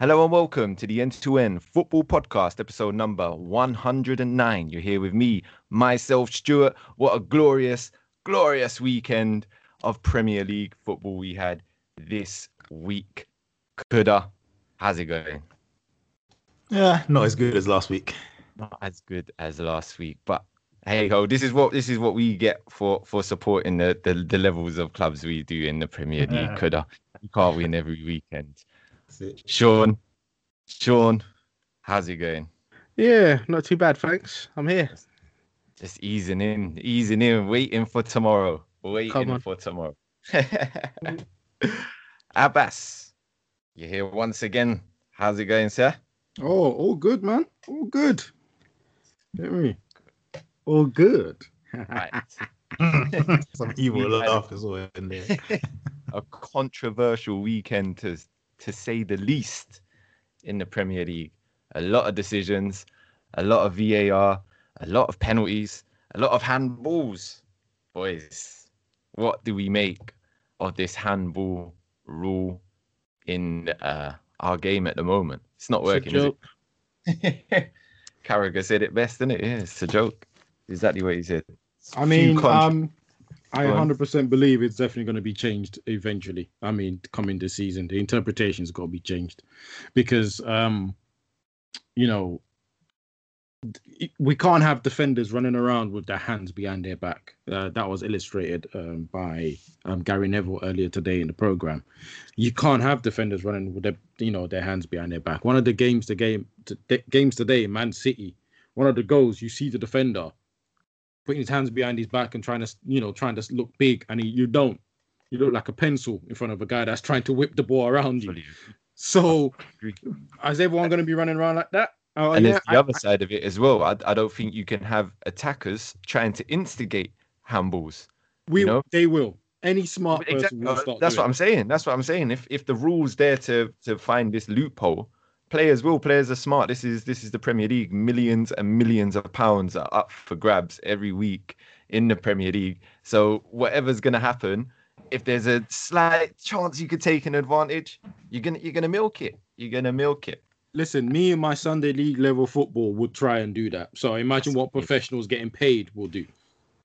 Hello and welcome to the End to End Football Podcast, episode number 109. You're here with me, myself, Stuart. What a glorious, glorious weekend of Premier League football we had this week. Kuda, how's it going? Yeah, not as good as last week. Not as good as last week, but hey ho, this is what this is what we get for for supporting the the, the levels of clubs we do in the Premier League. Yeah. Kuda, you can't win every weekend. Shawn, Shawn, how's it going? Yeah, not too bad, thanks. I'm here. Just easing in, easing in, waiting for tomorrow. Waiting for tomorrow. Abass, you're here once again. How's it going, sir? Oh, all good, man. All good. Get me. All good. Right. Some evil You had- laugh as well in there. a controversial weekend to to say the least in the Premier League. A lot of decisions, a lot of VAR, a lot of penalties, a lot of handballs. Boys, what do we make of this handball rule in uh, our game at the moment? It's not It's a working. Is joke. it? Carragher said it best, didn't it? Yeah, it's a joke. Exactly what he said. I mean, um, I 100% believe it's definitely going to be changed eventually. I mean, coming this season, the interpretation's got to be changed because, um, you know, we can't have defenders running around with their hands behind their back. Uh, that was illustrated um, by um, Gary Neville earlier today in the program. You can't have defenders running with their, you know, their hands behind their back. One of the games, the game, the games today, Man City, one of the goals, you see the defender putting his hands behind his back and trying to, you know, trying to look big, and he, you don't. You look like a pencil in front of a guy that's trying to whip the ball around you. So, is everyone going to be running around like that? Oh, and yeah, there's the other side of it as well. I, I don't think you can have attackers trying to instigate handballs. we you know? they will. Any smart person Exactly. will start. That's what I'm saying. That's what I'm saying. If if the rules there to to find this loophole, players will. Players are smart. This is this is the Premier League. Millions and millions of pounds are up for grabs every week in the Premier League. So whatever's gonna happen, if there's a slight chance you could take an advantage, you're gonna you're gonna milk it. You're gonna milk it. Listen, me and my Sunday league level football would try and do that. So imagine what professionals getting paid will do.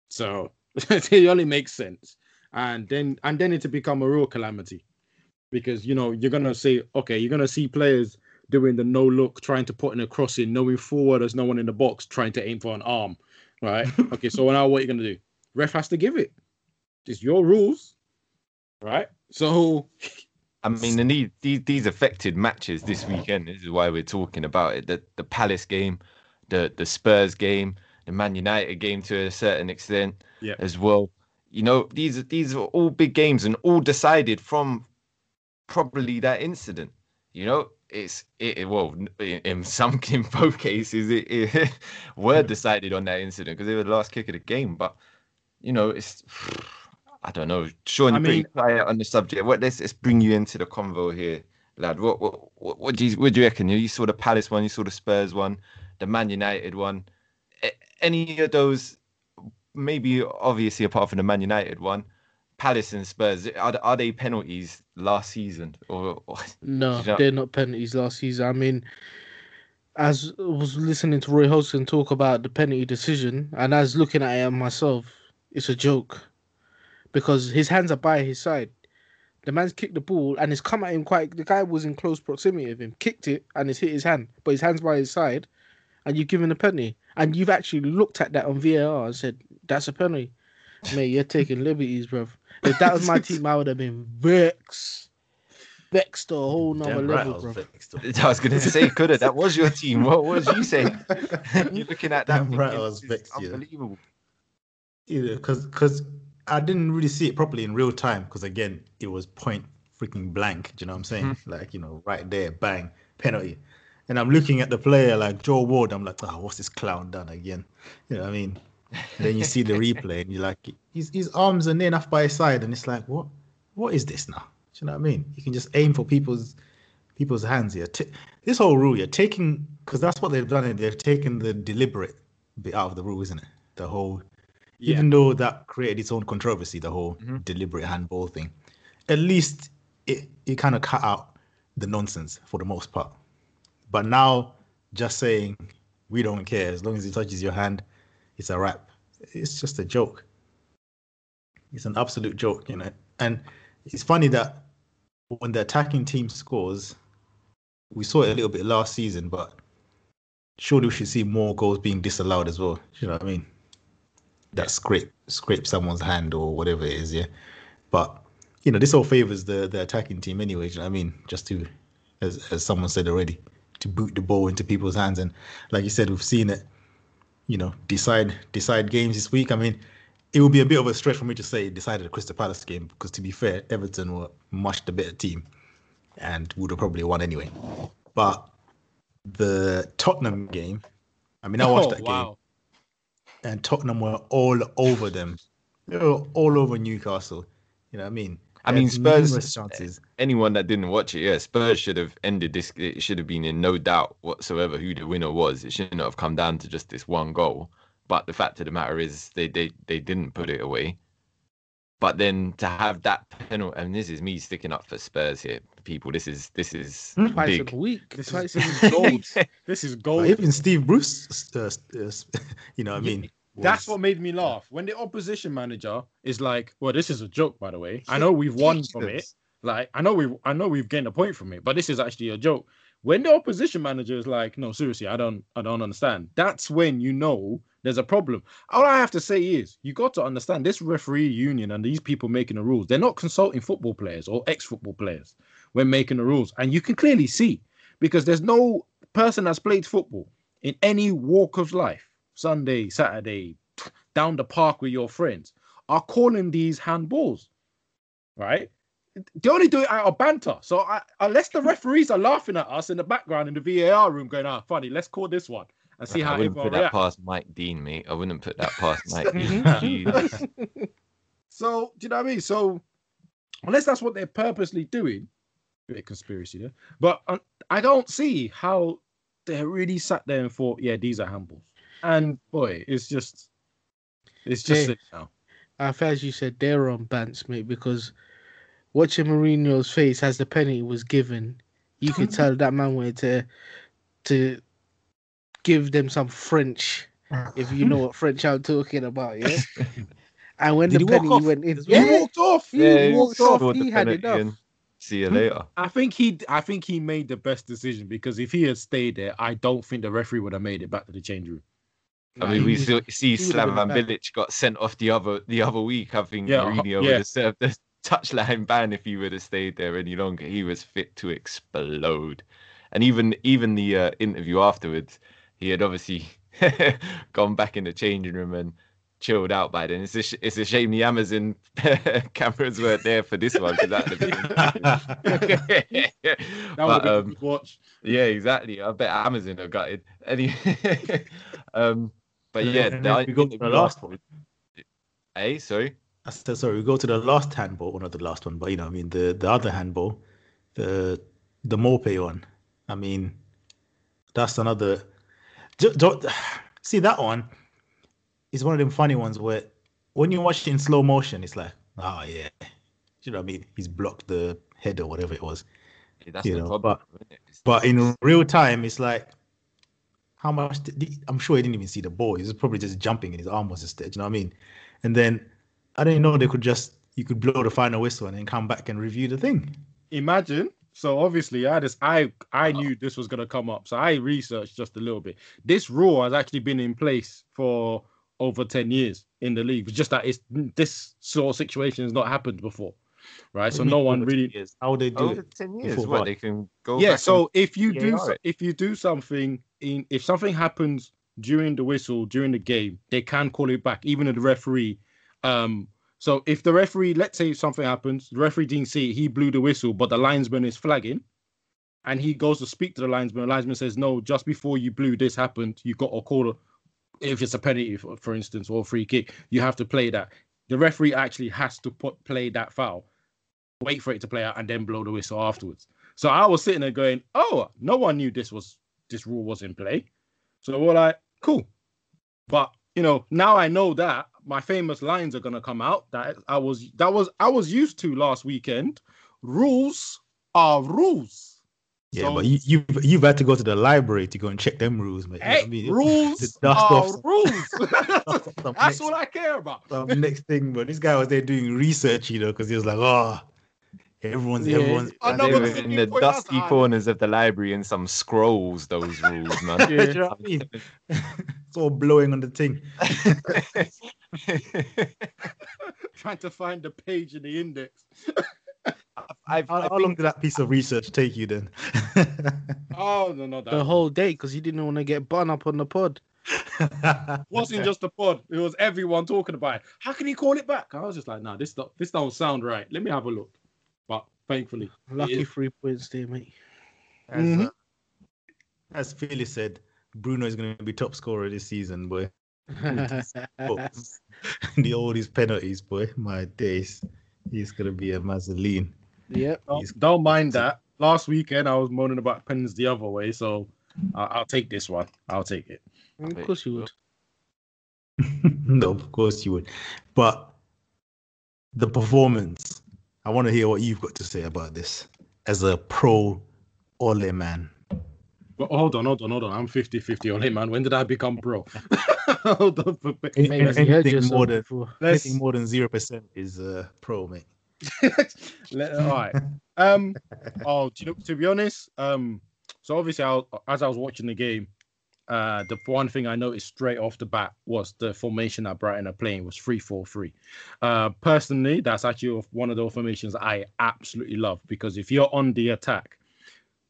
So it only makes sense. And then and then it'll become a real calamity. Because you know, you're gonna say, okay, you're gonna see players doing the no look, trying to put in a crossing, knowing forward there's no one in the box, trying to aim for an arm. Right? okay, so now what are you gonna do? Ref has to give it. It's your rules. Right? So I mean, and these, these these affected matches this weekend. This is why we're talking about it. The the Palace game, the the Spurs game, the Man United game to a certain extent Yeah. as well. You know, these these are all big games and all decided from probably that incident. You know, it's it it- well in, some in both cases it, it were hmm. decided on that incident because they were the last kick of the game. But you know, it's I don't know. Shawn, I mean- quiet on the subject. What let's let's bring you into the convo here, lad. What what what, what do you what do you reckon? You saw the Palace one, you saw the Spurs one, the Man United one. Any of those, maybe obviously apart from the Man United one, Palace and Spurs, are, are they penalties last season or, or No, You know- they're not penalties last season. I mean, as I was listening to Roy Hodgson talk about the penalty decision, and as looking at it myself, it's a joke because his hands are by his side. The man's kicked the ball and it's come at him quite. The guy was in close proximity of him, kicked it, and it's hit his hand, but his hand's by his side, and you've given a penalty, and you've actually looked at that on VAR and said that's a penalty. Mate, you're taking liberties, bruv. If that was my team, I would have been vexed, vexed to a whole nother Damn right, I level, was bro. vexed. I was going to say, could have that was your team. What was you saying? You're looking at that. Damn right, I was this is vexed, yeah. Unbelievable. because because I didn't really see it properly in real time because again it was point freaking blank. Do you know what I'm saying? Mm-hmm. Like you know, right there, bang, penalty. And I'm looking at the player like Joel Ward. I'm like, oh, what's this clown done again? You know what I mean? Then you see the replay and you're like, his his arms are near enough by his side, and it's like, what what is this now? Do you know what I mean? You can just aim for people's people's hands here. T- this whole rule, you're taking because that's what they've done. They've taken the deliberate bit out of the rule, isn't it? The whole even though that created its own controversy, the whole Mhm. deliberate handball thing. At least it, it kind of cut out the nonsense for the most part. But now, just saying we don't care as long as it touches your hand, it's a wrap. It's just a joke. It's an absolute joke, you know. And it's funny that when the attacking team scores, we saw it a little bit last season, but surely we should see more goals being disallowed as well. You know what I mean? That scrape scrape someone's hand or whatever it is, yeah. But you know, this all favors the the attacking team anyway. You know what I mean? Just to, as as someone said already, to boot the ball into people's hands, and like you said, we've seen it. You know, decide decide games this week. I mean, it would be a bit of a stretch for me to say decided the Crystal Palace game because to be fair, Everton were much the better team, and would have probably won anyway. But the Tottenham game, I mean, I watched Oh, that game and Tottenham were all over them. They were all over Newcastle. You know what I mean? I mean, had Spurs- numerous chances. anyone that didn't watch it, yeah, Spurs should have ended this. It should have been in no doubt whatsoever who the winner was. It shouldn't have come down to just this one goal. But the fact of the matter is, they they they didn't put it away. But then to have that penalty, and this is me sticking up for Spurs here, people. This is this is Twice big. a week. This Twice is, a this is gold. this is gold. even Steve Bruce, uh, uh, you know what I Yeah, mean? That's what made me laugh. When the opposition manager is like, "Well, this is a joke, by the way. I know we've won from it. Like, I know we, I know we've gained a point from it, but this is actually a joke." When the opposition manager is like, "No, seriously, I don't, I don't understand." That's when you know there's a problem. All I have to say is, you got to understand this referee union and these people making the rules. They're not consulting football players or ex-football players when making the rules, and you can clearly see because there's no person that's played football in any walk of life, Sunday, Saturday, down the park with your friends, are calling these handballs, right? They only do it out of banter. So I, unless the referees are laughing at us in the background in the VAR room, going, "Ah, funny, let's call this one and see I how wouldn't put that reacts." past Mike Dean, mate. I wouldn't put that past Mike Dean. Mhm. So do you know what I mean? So unless that's what they're purposely doing, bit of conspiracy there. But um, I don't see how they really sat there and thought, yeah, these are handballs. And boy, it's just, it's just Hey. it now. I as you said, they're on bants, mate, because watching Mourinho's face as the penalty was given, you could tell that man wanted to to give them some French, if you know what French I'm talking about, yeah. And when Did the he walk penalty went in, as He yeah, walked off. he Yeah, walked off. He had enough. and See you later. I think he, I think he made the best decision because if he had stayed there, I don't think the referee would have made it back to the change room. I mean, we still see he Slaven. Bilic got sent off the other the other week. I think Yeah, Mourinho yeah. would have served the touchline ban if he would have stayed there any longer. He was fit to explode, and even even the uh, interview afterwards, he had obviously gone back in the changing room and chilled out by then. It's a, sh- it's a shame the Amazon cameras weren't there for this one because that would have been. That But, um, been good watch. yeah, exactly. I bet Amazon are gutted. Any, um, but yeah, And the we go to the last one. Hey, sorry. I said, sorry, we go to the last handball, well, not the last one, but you know, I mean, the the other handball, the the Maupay one. I mean, that's another. do- do- see that one is one of them funny ones where when you watch it in slow motion, it's like, oh yeah, you know what I mean? He's blocked the head or whatever it was. That's You the know, problem. It's- But in real time, it's like, how much? Did he, I'm sure he didn't even see the ball. He was probably just jumping, and his arm was just there. You know what I mean? And then I didn't know they could just you could blow the final whistle and then come back and review the thing. Imagine. So obviously, I just I I knew this was gonna come up, so I researched just a little bit. This rule has actually been in place for over ten years in the league. It's just that it's this sort of situation has not happened before, right? So What do you no one really. years? How would they do Over it? ten years, before what they can go. yeah back so if you do so- if you do something in if something happens during the whistle during the game they can call it back even if the referee um so if the referee let's say something happens the referee didn't see it, he blew the whistle but the linesman is flagging and he goes to speak to the linesman the linesman says no just before you blew this happened you got a call if it's a penalty for, for instance or a free kick you have to play that. The referee actually has to put play that foul wait for it to play out and then blow the whistle afterwards. So I was sitting there going, "Oh, no one knew this was this rule was in play." So we're like, "Cool," but you know, now I know that my famous lines are gonna come out that I was that was I was used to last weekend. Rules are rules. Yeah, So- but you, you've you've had to go to the library to go and check them rules, mate. You Hey, I mean? rules are off some- rules. That's next- all I care about. next thing, but this guy was there doing research, you know, because he was like, oh, everyone's Yeah. everyone's. I And they were in the dusty hard. corners of the library and some scrolls, those rules, man. Do you know what I mean? it's all blowing on the thing. Trying to find the page in the index. I've, How, I how think- long did that piece of research take you then? Oh no, no, that the whole day because you didn't want to get bun up on the pod. wasn't just the pod. It was everyone talking about it. How can he call it back? I was just like, nah, this don't, this don't sound right. Let me have a look. But thankfully, Lucky three points there, mate. as, Mhm. uh, as Philly said, Bruno is going to be top scorer this season, boy. The all these penalties, boy. My days. He's going to be a Mazzoline. yep. don't, don't mind that. Last weekend I was moaning about pens the other way, so I, I'll take this one. I'll take it. Of course you would. no, of course you would. But the performance, I want to hear what you've got to say about this as a pro Ole man. But hold on, hold on, hold on. I'm 50 50 on him, man. When did I become pro? hold on. but- but- Any- Maybe any- you heard anything more than anything more than zero percent is uh, pro, mate. Let, all right. Um. Oh, do you know, to be honest, um. So obviously, I, was- as I was watching the game, uh, the one thing I noticed straight off the bat was the formation that Brighton are playing was three four three. Uh, personally, that's actually one of the formations I absolutely love because if you're on the attack,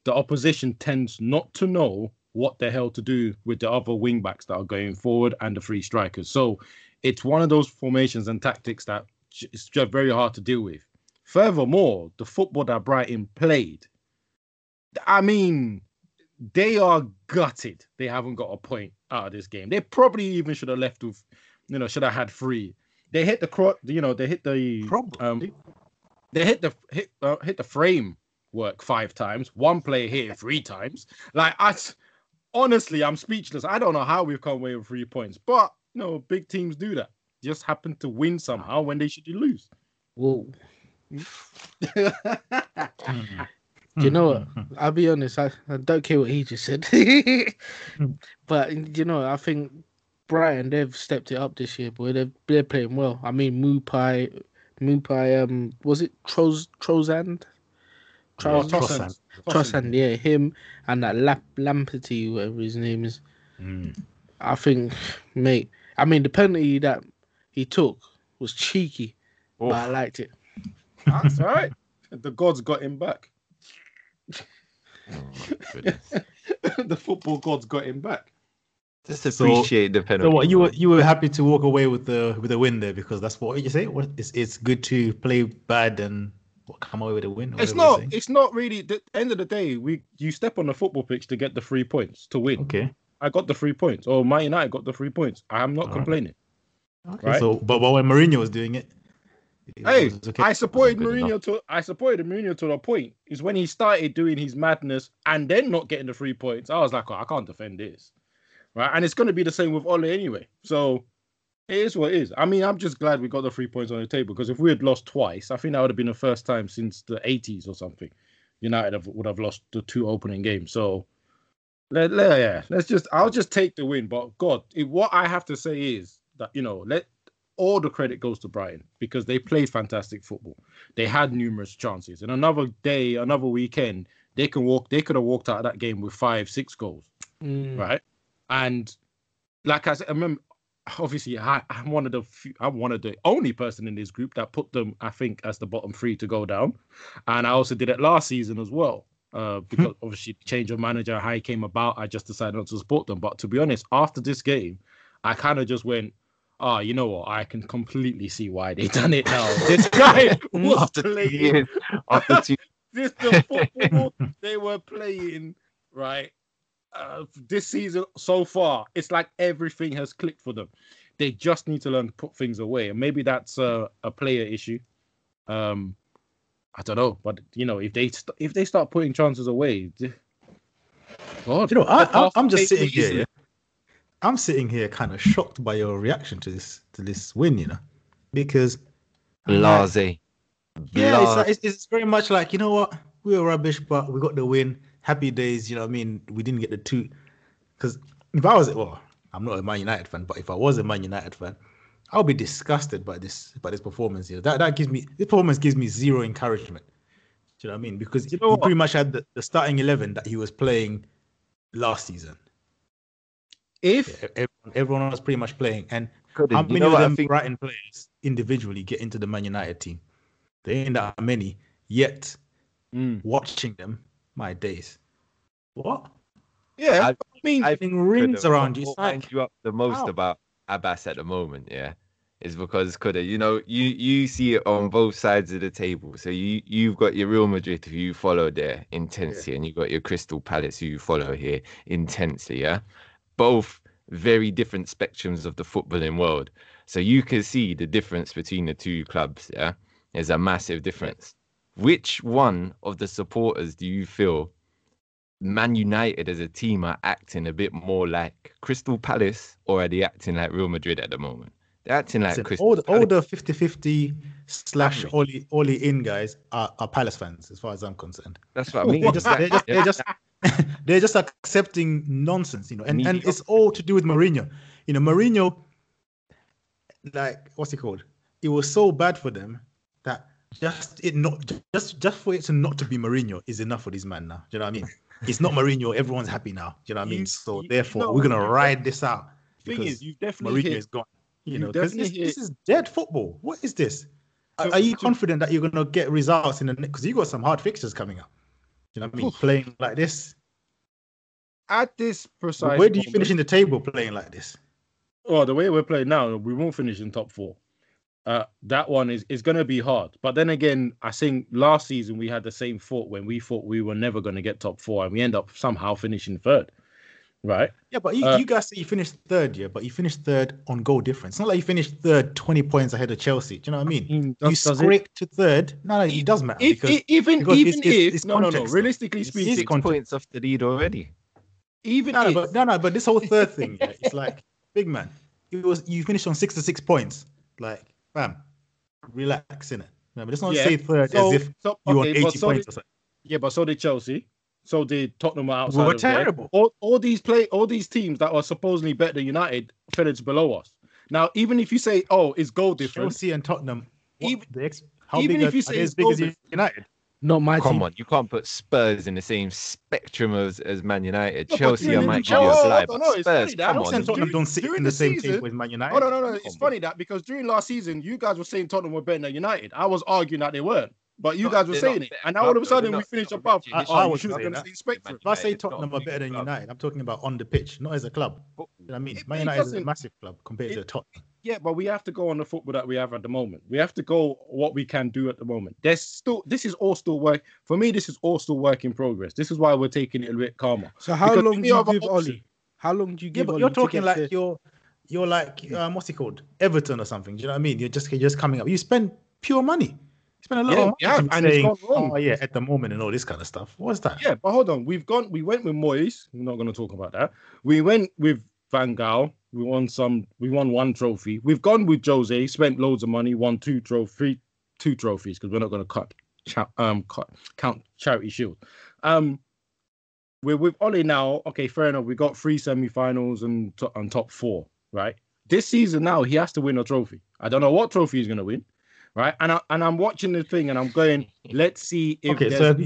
the opposition tends not to know what the hell to do with the other wing backs that are going forward and the three strikers. So it's one of those formations and tactics that it's just very hard to deal with. Furthermore, the football that Brighton played, I mean, they are gutted. They haven't got a point out of this game. They probably even should have left with, you know, should have had three. They hit the cro- you know, they hit the Probably. um, they hit the hit uh, hit the frame work five times. One player hit it three times. Like I, s- honestly, I'm speechless. I don't know how we've come away with three points, but no, big teams do that. Just happen to win somehow when they should lose. Whoa. Do you know what? I'll be honest. I, I don't care what he just said. but you know, I think Brighton they've stepped it up this year, boy. They're they're playing well. I mean, Maupay, Maupay, um, was it Troz Trozand? Troz, Trossard. Trossand, yeah, him and that Lap Lamperty, whatever his name is. Mm. I think, mate. I mean, the penalty that he took was cheeky, but I liked it. That's all right. The gods got him back. Oh, goodness. the football gods got him back. Just So- appreciate the penalty. So what you were you were happy to walk away with the with the win there because that's what you say. What it's it's good to play bad and what, come away with a win. It's not. It's not really. The end of the day, we you step on the football pitch to get the three points to win. Okay. I got the three points. Or Man United got the three points. I'm not All right. complaining. Okay. Right. So, but, but when Mourinho was doing it, it Hey, okay. I supported Mourinho enough. to I supported Mourinho to the point is when he started doing his madness and then not getting the three points. I was like, oh, I can't defend this, right? And it's going to be the same with Ole anyway. So it is what it is. I mean, I'm just glad we got the three points on the table because if we had lost twice, I think that would have been the first time since the 80s or something. United have, would have lost the two opening games. So let, let yeah, let's just I'll just take the win. But God, it, what I have to say is that you know let all the credit goes to Brighton because they played fantastic football. They had numerous chances. And another day, another weekend, they can walk. They could have walked out of that game with five, six goals, Mm. right? And like I said, I remember. Obviously, I, I'm one of the few, I'm one of the only person in this group that put them, I think, as the bottom three to go down, and I also did it last season as well. Uh, because obviously, change of manager, how he came about, I just decided not to support them. But to be honest, after this game, I kind of just went, oh, you know what? I can completely see why they done it now. This guy was after playing after two this the football they were playing right uh, this season so far. It's like everything has clicked for them. They just need to learn to put things away, and maybe that's a, a player issue. Um, I don't know, but you know, if they st- if they start putting chances away, God, You know, I, I'm just sitting it here. I'm sitting here, kind of shocked by your reaction to this to this win. You know, because I'm blase. Yeah, it's, like, it's, it's very much like you know what we were rubbish, but we got the win. happy days. You know what I mean? We didn't get the two. Because if I was, well, I'm not a Man United fan, but if I was a Man United fan, I'll be disgusted by this by this performance here. That that gives me this performance gives me zero encouragement. Do you know what I mean? Because You know he pretty much had the, the starting eleven that he was playing last season. If Yeah, everyone, everyone was pretty much playing, and Couldn't. how You many know of I them think? Brighton players individually get into the Man United team? There ain't that many yet. Mm. Watching them, my days. What? yeah, I- I, mean, I Having rings Kuda, around you. It's What like, you up the most how? about Abass at the moment, yeah, is because Kuda, you know, you you see it on both sides of the table. So you you've got your Real Madrid who you follow there intensely, and you've got your Crystal Palace who you follow here intensely, yeah. Both very different spectrums of the footballing world. So you can see the difference between the two clubs, yeah. There's a massive difference. Which one of the supporters do you feel Man United as a team are acting a bit more like Crystal Palace or are they acting like Real Madrid at the moment? They're acting like listen, Crystal all, the, all the 50-50 slash Average. Ole Ole in guys are, are Palace fans, as far as I'm concerned. That's what I mean. They're just, they're just, they're just, they're just accepting nonsense, you know. And and it's all to do with Mourinho. You know, Mourinho, like what's he called? It was so bad for them that just it not just just for it to not to be Mourinho is enough for this man now. Do you know what I mean? It's not Mourinho. Everyone's happy now. Do you know what I mean? You- So you- therefore, we're gonna ride this out. thing is, you've definitely Mourinho hit. is gone. You know, because this, this is dead football. What is this? Are, are you confident that you're gonna get results in the next? Because you got some hard fixtures coming up. Do you know what I mean? Oof. Playing like this. at this precise. Where do you moment- finish in the table playing like this? Oh, the way we're playing now, we won't finish in top four. Uh, that one is is going to be hard. But then again, I think last season we had the same thought when we thought we were never going to get top four, and we end up somehow finishing third, right? Yeah, but you, Uh, you guys say you finished third, yeah, but you finished third on goal difference. It's not like you finished third 20 points ahead of Chelsea. Do you know what I mean? You does- does it- scraped to third. No, no, it doesn't matter. If, because even because even it's- it's- if it's no no no, though. realistically It's- speaking, it's Six context. points off the lead already. even no, no, if but no, no, but this whole third thing, yeah, it's like big man. It was you finished on six to six points. Like, bam, relax in it. No, but let's not Yeah, say third so, as if so you won okay, 80 so points did, or something. yeah, but so did Chelsea. So did Tottenham are outside. We were of there. terrible. All, all these play, all these teams that are supposedly better than United finished below us. Now, even if you say, "Oh, it's goal difference," Chelsea and Tottenham. What, Even- ex, how even big if you say it's as big goal as difference- United? Not my Come team. on, you can't put Spurs in the same spectrum as, as Man United. No, Chelsea, I during- might give you a slide, no, no, Spurs, funny that- come I'm on. Chelsea Tottenham don't sit in the, the same season- table as Man United. Oh no, no, no! It's funny that because during last season, you guys were saying Tottenham were better than United. I was arguing that they weren't, but you No, guys were saying it, and now all of a sudden we finish finished not above. I- I was you should saying have that. the same spectrum. If I say United, not Tottenham are better than club. United, I'm talking about on the pitch, not as a club. You know what I mean? Man United is a massive club compared it- to Tottenham. Yeah, but we have to go on the football that we have at the moment. We have to go what we can do at the moment. There's still this is all still work for me. This is all still work in progress. This is why we're taking it a bit calmer. So how Because long do you other give option- Ole? How long do you Yeah, give but Ole you're talking like to- you're you're like um, what's it called? Everton or something. Do you know what I mean? You're just you're just coming up. You spend pure money. You spend a lot Yeah, of money yeah, to be and it's saying, gone wrong. oh yeah, at the moment and all this kind of stuff. What's that? Yeah, but hold on. We've gone. We went with Moyes. We're not going to talk about that. We went with Van Gaal. We won some. We won one trophy. We've gone with Jose. Spent loads of money. Won two trophy, two trophies because we're not going to cut, cha- um, cut, count charity shield. Um, we're with Ollie now. Okay, fair enough. We got three semi-finals and to- and top four. Right. This season now he has to win a trophy. I don't know what trophy he's going to win. Right. And I, and I'm watching the thing and I'm going. Let's see if Okay, there's so have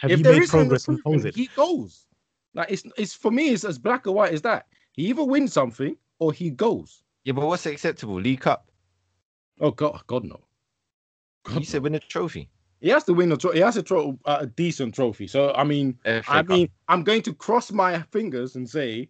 have if you there made is progress on improvement, he goes. Like it's it's for me, it's as black and white as that. He either wins something or he goes. Yeah, but what's acceptable? League Cup. Oh God, God no. God, You no. said win a trophy. he has to win a trophy. He has to throw uh, a decent trophy. So I mean, FA I Cup. mean, I'm going to cross my fingers and say,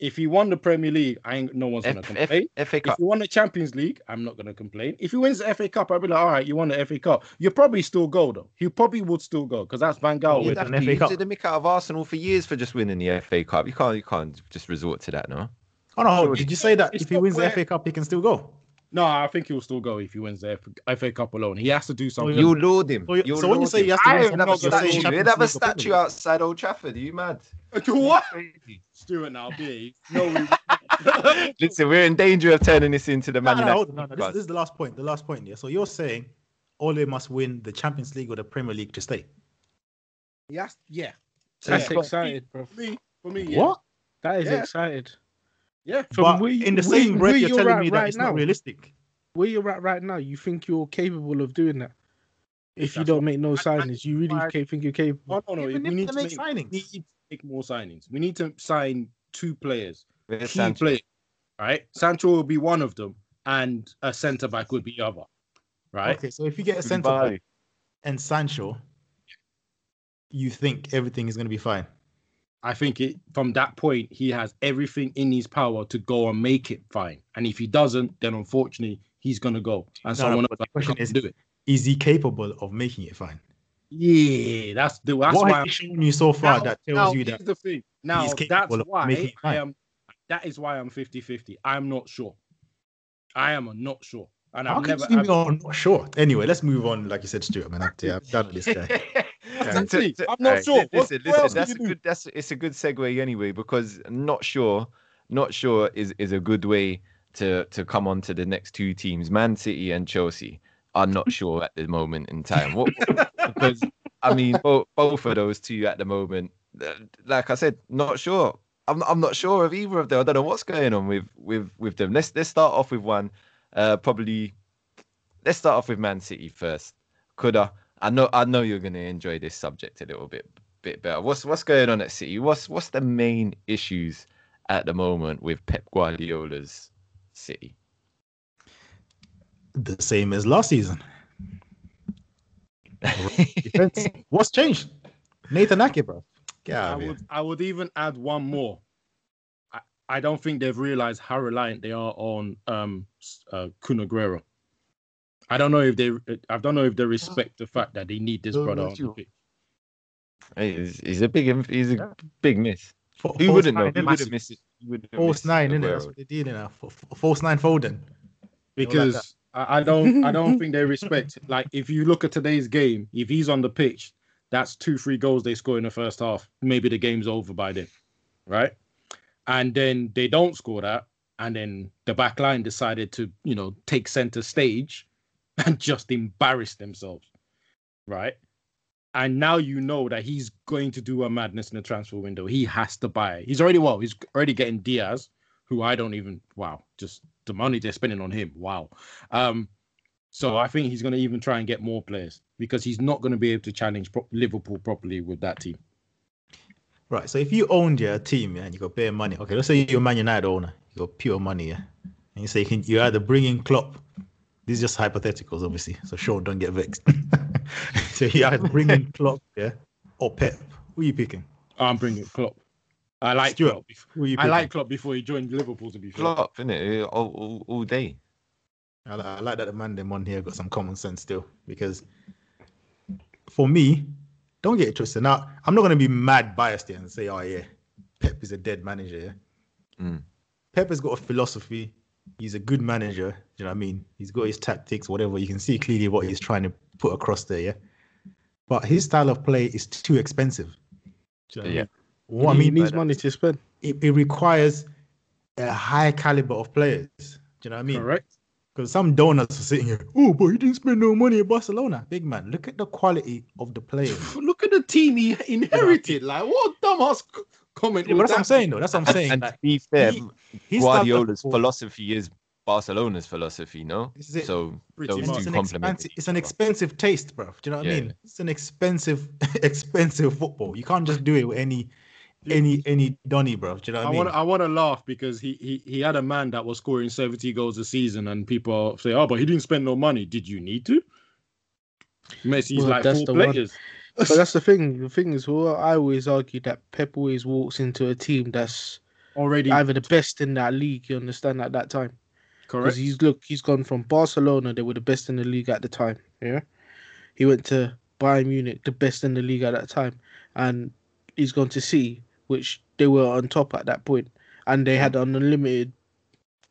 if he won the Premier League, I ain't no one's gonna complain. F- FA If Cup. he won the Champions League, I'm not going to complain. If he wins the FA Cup, I'll be like, all right, you won the FA Cup. You probably still go though. He probably would still go because that's Van Gaal. Yeah, with that- Exactly. FA You Cup. did the mick out of Arsenal for years for just winning the FA Cup. You can't. You can't just resort to that, no. Oh no, did you say that It's if he wins where- the FA Cup, he can still go? No, I think he'll still go if he wins the F- FA Cup alone. He has to do something. you- You laud him. So, you- You'll so when you say him. he has to I win am something, not you're gonna You'd have a League or Premier statue outside Old Trafford. Are you mad? what? Crazy. Stuart now, behave. No, we... Listen, we're in danger of turning this into the No, Man no, United. hold on, no, no, this, this is the last point. The last point. Yeah. So you're saying Ole must win the Champions League or the Premier League to stay. yes, yeah. That's Yeah. excited, bro. For me, for me, yeah. What? That is Yeah. excited. Yeah. But where you- in the where- same breath, where you're you're telling at me that right it's now. not realistic. Where you're at right now, you think you're capable of doing that? If you don't what- make no I- I- signings, you really I- ca- think you're capable? Oh, no, no. Even we if need to make make, signings. we need to make more signings. We need to sign two players, With key Sancho. players, right? Sancho will be one of them, and a centre back would be the other, right? Okay, so if you get a centre back and Sancho, you think everything is going to be fine. I think it from that point he has everything in his power to go and make it fine. And if he doesn't, then unfortunately he's gonna go and No, someone else question can is- do it. Is he capable of making it fine? Yeah, that's the that's what why he shown you so far now, that tells now, you that the thing. Now he's that's why I am that is why I'm 50-50. I'm not sure. I am not sure. And how I've can never you I've- be on not sure? Anyway, let's move on. Like you said, Stuart, man, I'm, I'm done this guy. Exactly. To- to- I'm not alright, sure. li- What- Listen, what else listen. do That's a good. That's it's a good segue anyway because not sure, not sure is is a good way to to come on to the next two teams, Man City and Chelsea. I'm not sure at the moment in time. What, because I mean, both both of those two at the moment, uh, like I said, not sure. I'm I'm not sure of either of them. I don't know what's going on with with with them. Let's let's start off with one. Uh, probably. Let's start off with Man City first. Kuda. I know I know you're gonna enjoy this subject a little bit bit better. What's what's going on at City? What's what's the main issues at the moment with Pep Guardiola's City? the same as last season. What's changed? Nathan Ake, bro. Get out I would I would even add one more. I, I don't think they've realized how reliant they are on um s- uh, Kun Aguero. I don't know if they I don't know if they respect the fact that they need this Oh, brother on the you. pitch. He's, he's a big he's a big miss. Fa- Who false wouldn't know? nine, Who innit? would have missed it? Who would have False missed nine, innit? That's what they're dealing now. F- f- False nine Foden. because I, I don't I don't think they respect like if you look at today's game, if he's on the pitch, that's two, three goals they score in the first half. Maybe the game's over by then. Right? And then they don't score that. And then the back line decided to, you know, take center stage and just embarrass themselves. Right? And now you know that he's going to do a madness in the transfer window. He has to buy. He's already well, he's already getting Dias, who I don't even wow, just the money they're spending on him. Wow. Um, so I think he's going to even try and get more players because he's not going to be able to challenge Liverpool properly with that team. Right. So if you owned your team, yeah, and you got bare money. Okay, let's say you're a Man United owner. You got pure money, yeah. And you say you can you either bring in Klopp. These are just hypotheticals, obviously. So Shawn, don't get vexed. so you either bring in Klopp, yeah, or Pep. Who are you picking? I'm bringing Klopp. I like Stuart, Klopp. Who are you I like Klopp before he joined Liverpool. To be fair, Flop, innit? All, all, all day. I, li- I like that the man them on here got some common sense still because for me, don't get it twisted. Now I'm not gonna be mad biased here and say, oh yeah, Pep is a dead manager. Yeah? Mm. Pep has got a philosophy. He's a good manager. You know what I mean? He's got his tactics, whatever. You can see clearly what he's trying to put across there. Yeah, but his style of play is too expensive. You know what I Yeah. mean? What I he mean by needs money to spend. it, it requires a high caliber of players. Do you know what I mean? correct. Because some donuts are sitting here, oh, but he didn't spend no money at Barcelona. Big man, look at the quality of the players. Look at the team he inherited. Like what dumbass comment? Yeah, but was that's what I'm saying, though. That's what I'm saying. And like, to be fair, he- his style of Guardiola's philosophy is Barcelona's philosophy, no? Is it. So Pretty those much. two it's, an complement. expensive, it's an expensive taste, bro. Do you know what I mean? It's an expensive, expensive football. You can't just do it with any, any, any Donny, bro. Do you know what I I mean? want I want to laugh because he, he he had a man that was scoring 70 goals a season and people say, "Oh, but he didn't spend no money." Did you need to? Messi's Well, like that's four the one. players. But that's the thing. The thing is, well, I always argue that Pep always walks into a team that's Already either the best in that league. You understand at that time correct? because he's look, he's gone from Barcelona, they were the best in the league at the time. Yeah, he went to Bayern Munich, the best in the league at that time, and he's gone to City, which they were on top at that point, and they had an unlimited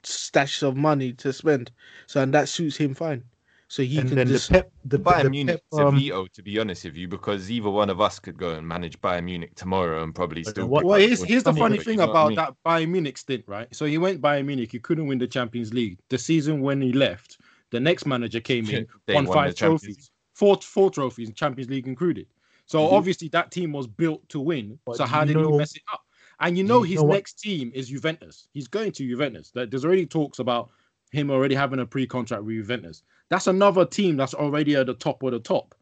stash of money to spend. So and that suits him fine. So he and can then just the Pep, the, Bayern the Munich Pep, is a um, veto, to be honest with you, because either one of us could go and manage Bayern Munich tomorrow and probably still. what- pick Well, here's, here's the funny, funny thing you know what I about mean? that Bayern Munich stint, right? So he went Bayern Munich, he couldn't win the Champions League. The season when he left, the next manager came in, They won won five trophies, four four trophies, Champions League included. So Mhm. obviously that team was built to win. But so how you did he mess it up? And you do know you his know what- next team is Juventus. He's going to Juventus. There's already talks about him already having a pre-contract with Juventus. That's another team that's already at the top of the top,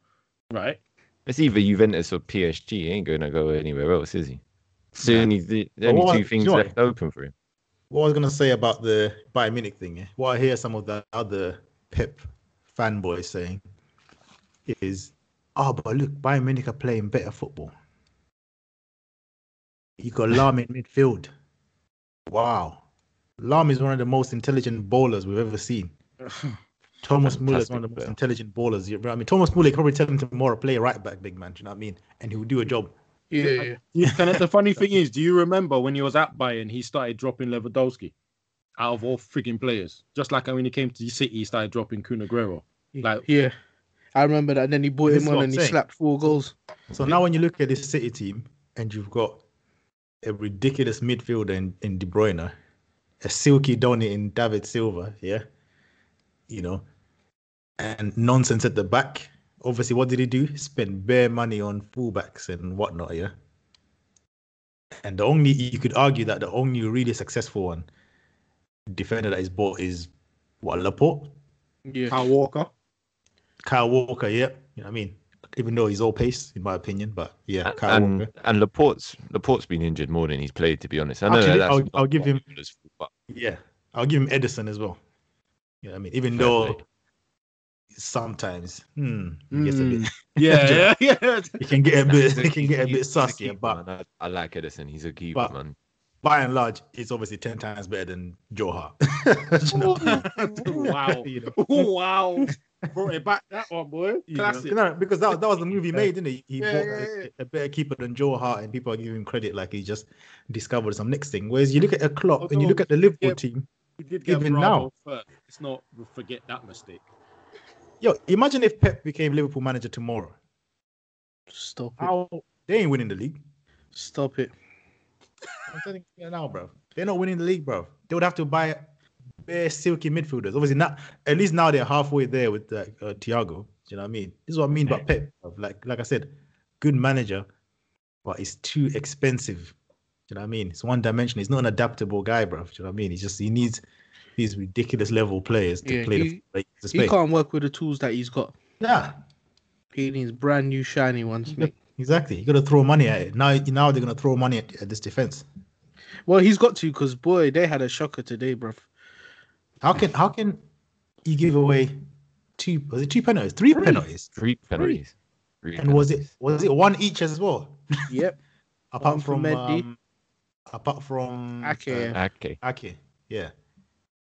right? It's either Juventus or PSG. He ain't gonna go anywhere else, is he? So only the, the only what- two things you know what? left open for him. What I was gonna say about the Bayern Munich thing, what I hear some of the other Pep fanboys saying is, "Oh, but look, Bayern Munich are playing better football. You got Lahm in midfield. Wow, Lahm is one of the most intelligent bowlers we've ever seen. Thomas Muller is one of the most player. intelligent bowlers. You- I mean, Thomas Muller could probably tell him tomorrow play right back, big man. Do you know what I mean? And he will do a job. Yeah, yeah. You- and the funny thing is, do you remember when he was at Bayern, he started dropping Lewandowski out of all freaking players? Just like when he came to the City, he started dropping Kun Aguero. Like- yeah. I remember that. And then he brought This him on and I'm he slapped four goals. So now when you look at this City team and you've got a ridiculous midfielder in, in De Bruyne, a silky Donny in David Silva, yeah, you know, and nonsense at the back. Obviously, what did he do? Spend bare money on fullbacks and whatnot, yeah. And the only you could argue that the only really successful one defender that is bought is what Laporte, Yeah. Kyle Walker. Kyle Walker, yeah. You know what I mean? Even though he's all pace, in my opinion, but yeah, Kyle and Walker. and Laporte's Laporte's been injured more than he's played. To be honest, I know Actually, that's I'll- I'll give him- Guardiola's fault, but Yeah, I'll give him Ederson as well. You know what I mean? Even Fair though play. sometimes hmm, he gets a bit, Mm. Yeah, yeah, yeah. he can get a bit, He's he can get a bit sus, keeper, but. I, I like Ederson. He's a keeper, but- man. by and large, it's obviously ten times better than Joe Hart. You know? wow. You know? wow. Brought eh, it back that one, boy. You know? Classic. No, because that, that was the movie made, didn't he? He Yeah, bought yeah, a, yeah. a better keeper than Joe Hart, and people are giving him credit like he just discovered some next thing. Whereas you look at a Klopp and you look at the Liverpool yeah, team, We did get Even now. first. Let's not forget that mistake. yo, imagine if Pep became Liverpool manager tomorrow. Stop it. How they ain't winning the league. Stop it. I'm telling you now, bro. They're not winning the league, bro. They would have to buy bare silky midfielders. Obviously, not at least now they're halfway there with uh, uh, Thiago. Do you know what I mean? This is what I mean by Pep. Like, like I said, good manager, but it's too expensive. Do you know what I mean? It's one dimension. He's not an adaptable guy, bro. Do you know what I mean? He just he needs these ridiculous level players to Yeah, play he- the, the He can't work with the tools that he's got. Yeah, He needs brand new shiny ones, mate. exactly. You got to throw money at it. Now, now they're gonna throw money at, at this defense. Well, he's got to because boy, they had a shocker today, bruv. How can how can you give away two? Was it two penalties? Three, Three. penalties. Three penalties. Three And was it was it one each as well? Yep. apart One for from Mendy. um, apart from Ake, uh, yeah. Okay. Ake, yeah,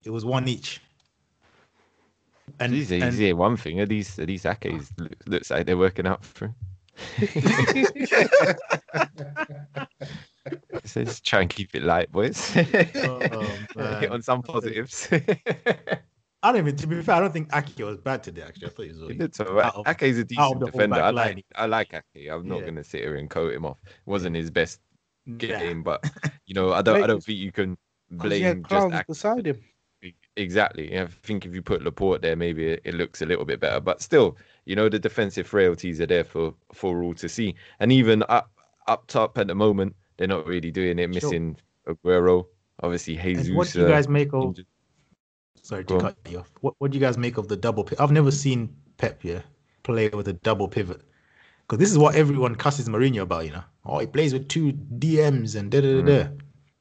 it was one each. And, These are and easy. One thing are these are these Akes look, looks like they're working out for him. so just try and keep it light, boys. Oh, Hit on some positives. I don't even. To be fair, I don't think Ake was bad today. Actually, I thought he was. He alright. did all right. Out of- Ake's a decent defender. I line. like I like Ake. I'm not Yeah. gonna sit here and coat him off. It wasn't his best Nah. game, but you know, I don't I don't think you can he blame just Ake. beside him. Exactly. I think if you put Laporte there, maybe it, it looks a little bit better. But still, you know, the defensive frailties are there for for all to see. And even up up top at the moment, they're not really doing it. Sure. Missing Aguero, obviously Jesus. And what do you uh, guys make of? injured. Sorry Go to cut you off. What What do you guys make of the double? Pivot? I've never seen Pep yeah play with a double pivot. Because this is what everyone cusses Mourinho about, you know. Oh, he plays with two DMs and da da da da.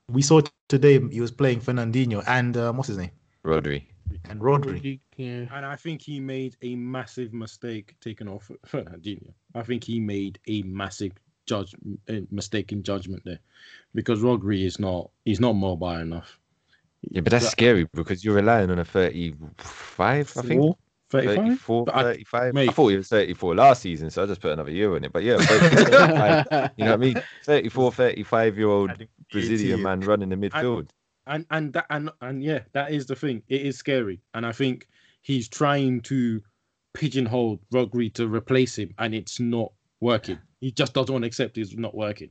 We saw today he was playing Fernandinho and um, what's his name Rodri. and Rodri. Yeah. And I think he made a massive mistake taking off Fernandinho. I think he made a massive judge uh, mistake in judgment there, because Rodri is not he's not mobile enough. Yeah, but that's scary because you're relying on a 35, I think. Four, 35? 34, But I- 35. I thought he was 34 last season, so I just put another year in it. But yeah, 34, 35, you know what I mean? 34, 35 year old Brazilian man running the midfield. and and that and and yeah, that is the thing. It is scary, and I think he's trying to pigeonhole Rodri to replace him, and it's not working. He just doesn't want to accept he's not working.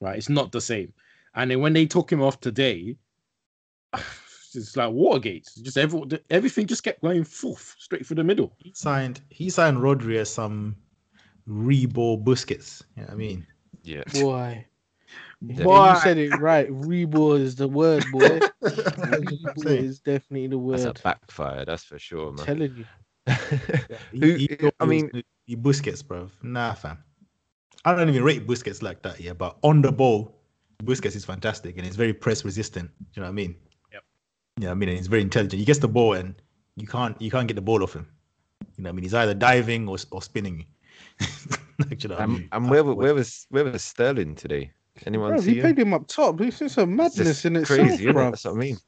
Right? It's not the same. And then when they took him off today, it's like Watergate. Just every, everything just kept going forth straight through the middle. He signed he signed Rodri as some Rebo Busquets. You know what I mean? Yeah. Boy. Yeah. Boy, you said it right. Rebo is the word, boy. That's what I'm Rebo is definitely the word. That's a word. backfire, that's for sure, I'm man. telling you. He- Who- he thought I mean- gonna Busquets, bro. Nah, fam. I don't even rate Busquets like that, yeah. But on the ball, Busquets is fantastic and he's very press resistant. Do you know what I mean? Yep. Yeah, I mean, and he's very intelligent. He gets the ball and you can't you can't get the ball off him. You know, what I mean, he's either diving or or spinning you. Like, you know what I And, mean? and where, wa- where was where was Sterling today? Anyone Bro, see he him? played him up top. It's just a madness just in itself, crazy, innit? bro. That's what I mean.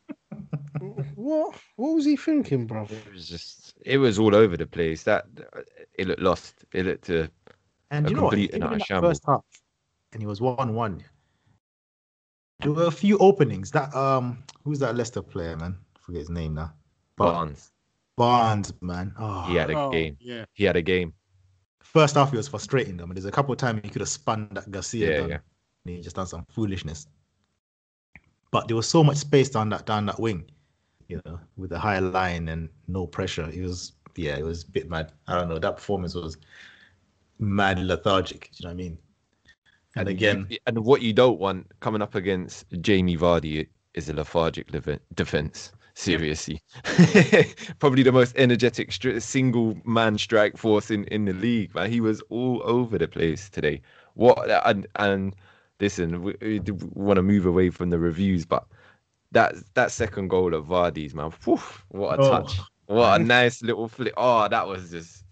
What? What was he thinking, bro? It was just it was all over the place. That it looked lost. It looked uh, And a you know what? Even in that first half, and he was one one. There were a few openings. That um, who's that Leicester player, man? I forget his name now. But Barnes. Barnes, man. Oh, He had a Oh, game. Yeah. He had a game. first half he was frustrating them. And there's a couple of times he could have spun that Garcia Yeah, down, yeah. and he just done some foolishness. But there was so much space down that down that wing, you know, with a high line and no pressure. It was yeah, it was a bit mad. I don't know. That performance was mad lethargic. Do You know what I mean? And you- again, and what you don't want coming up against Jamie Vardy is a lethargic lev- defense. Seriously, probably the most energetic stri- single man strike force in, in the league. Man, he was all over the place today. What and and listen, we, we want to move away from the reviews, but that that second goal of Vardy's man, whew, what a Oh. touch! What a nice little flick! Oh, that was just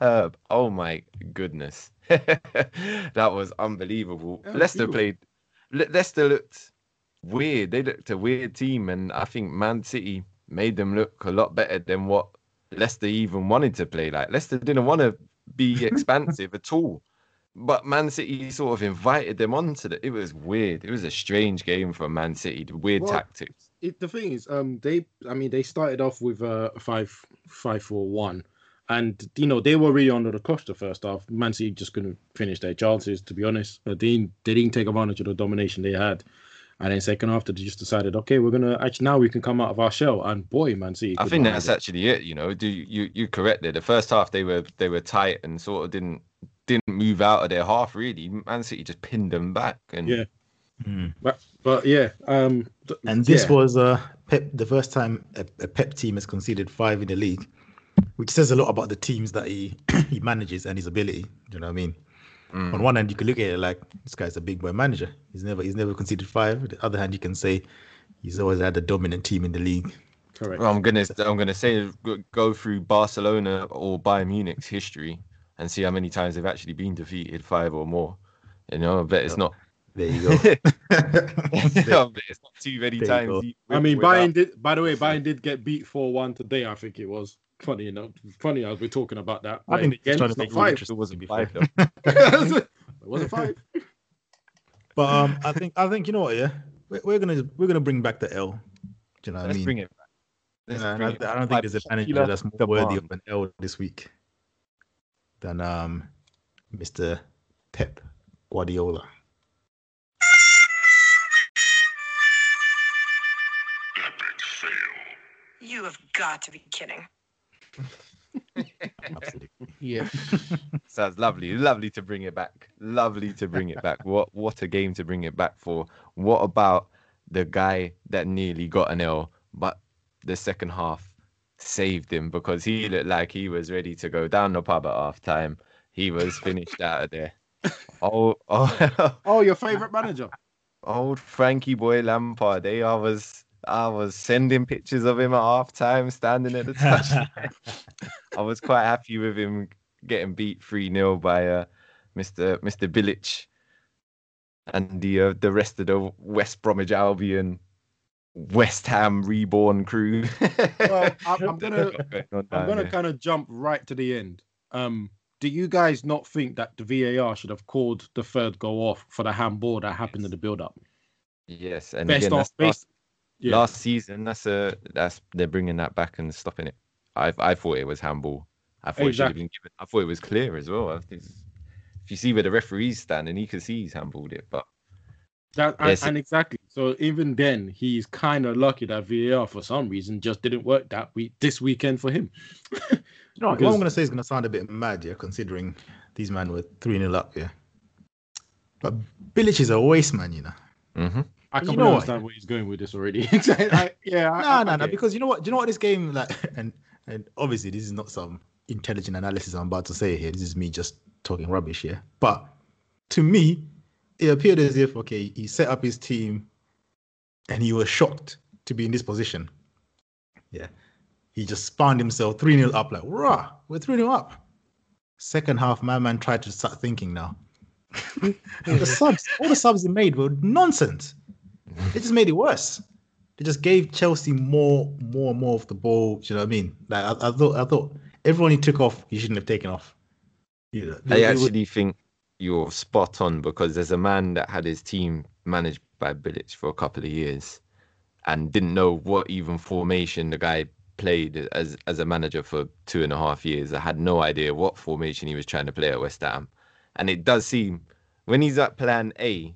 Oh my goodness, that was unbelievable. Was Leicester played. Le- Leicester looked weird. They looked a weird team, and I think Man City made them look a lot better than what Leicester even wanted to play. Like Leicester didn't want to be expansive at all, but Man City sort of invited them onto the. It was weird. It was a strange game for Man City. Weird Well, tactics. it, the thing is, um, they, I mean, they started off with a uh, a five, five, four, one, and you know they were really under the cosh the first half. Man City just couldn't finish their chances, to be honest. But they didn't, they didn't take advantage of the domination they had, and then second half they just decided, okay, we're gonna actually now we can come out of our shell, and boy, Man City. I think that's it. actually it. You know, do you you correct there? The first half they were they were tight and sort of didn't didn't move out of their half really. Man City just pinned them back and Yeah. Mm. But but yeah, um, th- and this yeah. was uh Pep the first time a, a Pep team has conceded five in the league, which says a lot about the teams that he he manages and his ability. Do you know what I mean? Mm. On one hand, you could look at it like this guy's a big boy manager. He's never he's never conceded five. On The other hand, you can say he's always had a dominant team in the league. correct. Well, I'm gonna I'm gonna say go- go through Barcelona or Bayern Munich's history and see how many times they've actually been defeated, five or more. You know, I bet it's not. There you go. I bet it's not too many There times. I mean, without- Bayern did. By the way, Bayern did get beat four one today. I think it was funny enough. Funny as we're talking about that. I think they're again, trying to it's make not it five. it wasn't five it wasn't five. But um, I think I think you know what, yeah, we're, we're gonna we're gonna bring back the L. Do you know what I Let's mean? bring it back. Let's Yeah, and bring I, it I back don't by think there's a manager that's more worthy of an L this week than um, Mr. Pep Guardiola. You have got to be kidding. Absolutely. Yeah. Sounds lovely. Lovely to bring it back. Lovely to bring it back. What what a game to bring it back for. What about the guy that nearly got an L, but the second half saved him because he looked like he was ready to go down the pub at half time. He was finished out of there. Oh, oh Oh, your favorite manager. old Frankie boy Lampard. Eh? I was I was sending pictures of him at half time, standing at the touch. I was quite happy with him getting beat 3 0 by uh, Mr. Mr. Bilic and the uh, the rest of the West Bromwich Albion West Ham reborn crew. Well, I'm, I'm gonna What's going on I'm gonna kind of jump right to the end. Um, do you guys not think that the VAR should have called the third goal off for the handball that happened in the build-up? Yes, and Best again, off, that's based, last, yeah. last season. That's a that's they're bringing that back and stopping it. I I thought it was handball. I thought it should have been given. I thought it was clear as well. I think it's- if you see where the referee's standing, he can see he's handballed it. But That, and, Yes. and exactly. So even then, he's kind of lucky that VAR for some reason just didn't work that week this weekend for him. You know, what, what I'm gonna say is gonna sound a bit mad, yeah, considering these men were three 0 up, yeah. But Bilic is a waste man, you know. hmm I You can know what? understand where he's going with this already. I- yeah, No, no, no. Because you know what? Do you know what this game like? And and obviously this is not some intelligent analysis I'm about to say here. This is me just talking rubbish here. But to me, it appeared as if okay, he set up his team, and he was shocked to be in this position. Yeah, he just spawned himself three 0 up. Like, rah, we're three 0 up. Second half, my man tried to start thinking now. the subs, all the subs he made were nonsense. They just made it worse It just gave Chelsea more, more, and more of the ball. Do you know what I mean? Like I, I thought, I thought everyone he took off, he shouldn't have taken off. You know, I it- it was- actually think you're spot on because there's a man that had his team managed by Bilic for a couple of years and didn't know what even formation the guy played as as a manager for two and a half years. I had no idea what formation he was trying to play at West Ham. And it does seem when he's at plan A,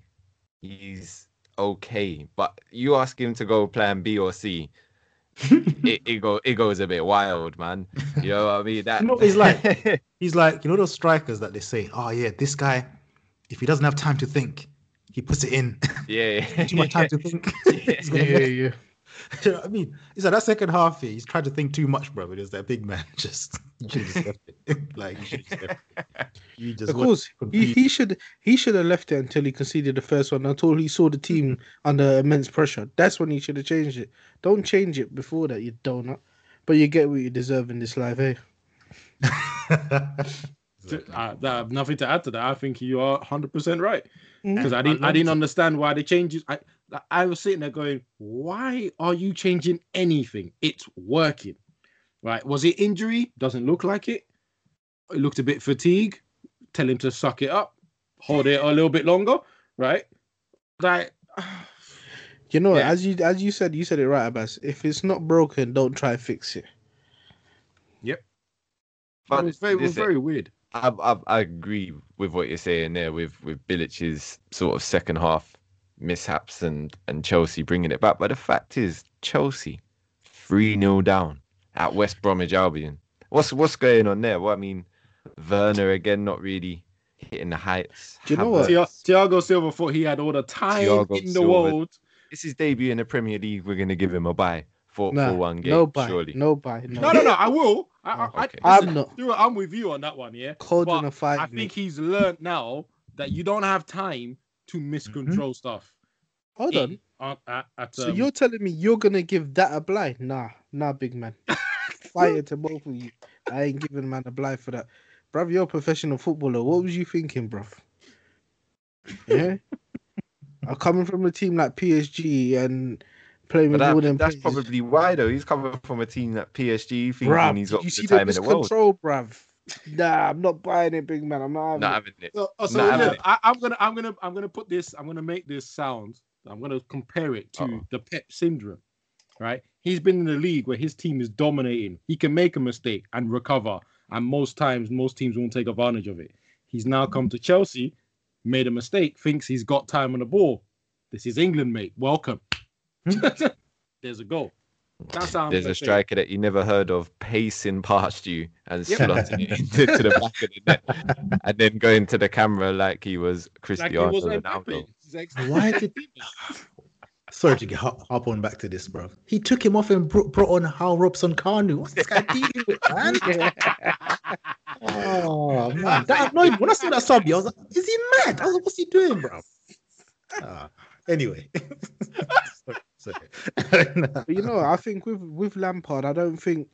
he's okay. But you ask him to go plan B or C, it, it go it goes a bit wild, man. You know what I mean? That You know he's like? he's like, you know those strikers that they say, oh yeah, this guy, if he doesn't have time to think, he puts it in. yeah. Too much time to think. Yeah, yeah, yeah. You know what I mean? He's like that second half here, he's tried to think too much, bro. It was that big man just you should have just left it. like you should have just left it. You just Of course, he, he should he should have left it until he conceded the first one. Until he saw the team under immense pressure. That's when he should have changed it. Don't change it before that, you donut. But you get what you deserve in this life, eh? To- I, I have nothing to add to that. I think you are 100 percent right Mhm. because I didn't. I didn't understand why they changed it. I I was sitting there going, "Why are you changing anything? It's working, right? Was it injury? Doesn't look like it. It looked a bit fatigued. Tell him to suck it up, hold it a little bit longer, right? Like, You know, Yeah. as you as you said, you said it right, Abass. If it's not broken, don't try fix it. Yep. But it was very, it was very weird. I, I I agree with what you're saying there with with Bilic's sort of second half mishaps and and Chelsea bringing it back. But the fact is, Chelsea three 0 down at West Bromwich Albion. What's what's going on there? Well, I mean, Werner again not really hitting the heights. Do you know what? Havertz- Thi- Thiago Silva thought he had all the time Thiago in the Silva. world. This is debut in the Premier League. We're gonna give him a bye for, Nah, for one game. no buy, surely. no buy, no. No, no, no. I will. I, I, I, Okay. I'm not. I'm with you on that one. Yeah. Cold But in a fight. I think he's learned now that you don't have time to miscontrol stuff. Hold in- on. on- at, at, So um, you're telling me you're gonna give that a blind? Nah, nah, big man. Fire to both of you. I ain't giving man a blind for that, bruv. You're a professional footballer. What was you thinking, bruv? Yeah, I'm coming from a team like PSG and playing But with all that, them. that's players. probably why though. He's coming from a team that PSG thinking bruv. he's Did got you the see time the in the world. miscontrol, bruv? Nah, I'm not buying it, big man. I'm not having Not it. having it. So, uh, so Nah, look, man. I, I'm gonna, I'm gonna, I'm gonna put this. I'm gonna make this sound. I'm gonna compare it to Uh-oh. the Pep syndrome. Right? He's been in the league where his team is dominating. He can make a mistake and recover, and most times, most teams won't take advantage of it. He's now come to Chelsea, made a mistake, thinks he's got time on the ball. This is England, mate. Welcome. There's a goal. That's how I'm There's a say it. striker that you never heard of pacing past you and Yep. slotting it into the back of the net, and then going to the camera like he was Like Cristiano it was Ronaldo. Mbappe. He's ex- Why did- Sorry to get hop, hop on back to this, bro. He took him off and brought, brought on Hal Robson Kanu. What's this guy dealing with, man? oh man, that annoyed me. When I saw that sub, I was like, "Is he mad?" I was like, "What's he doing, bro?" Ah, anyway, sorry. sorry. But you know, I think with with Lampard, I don't think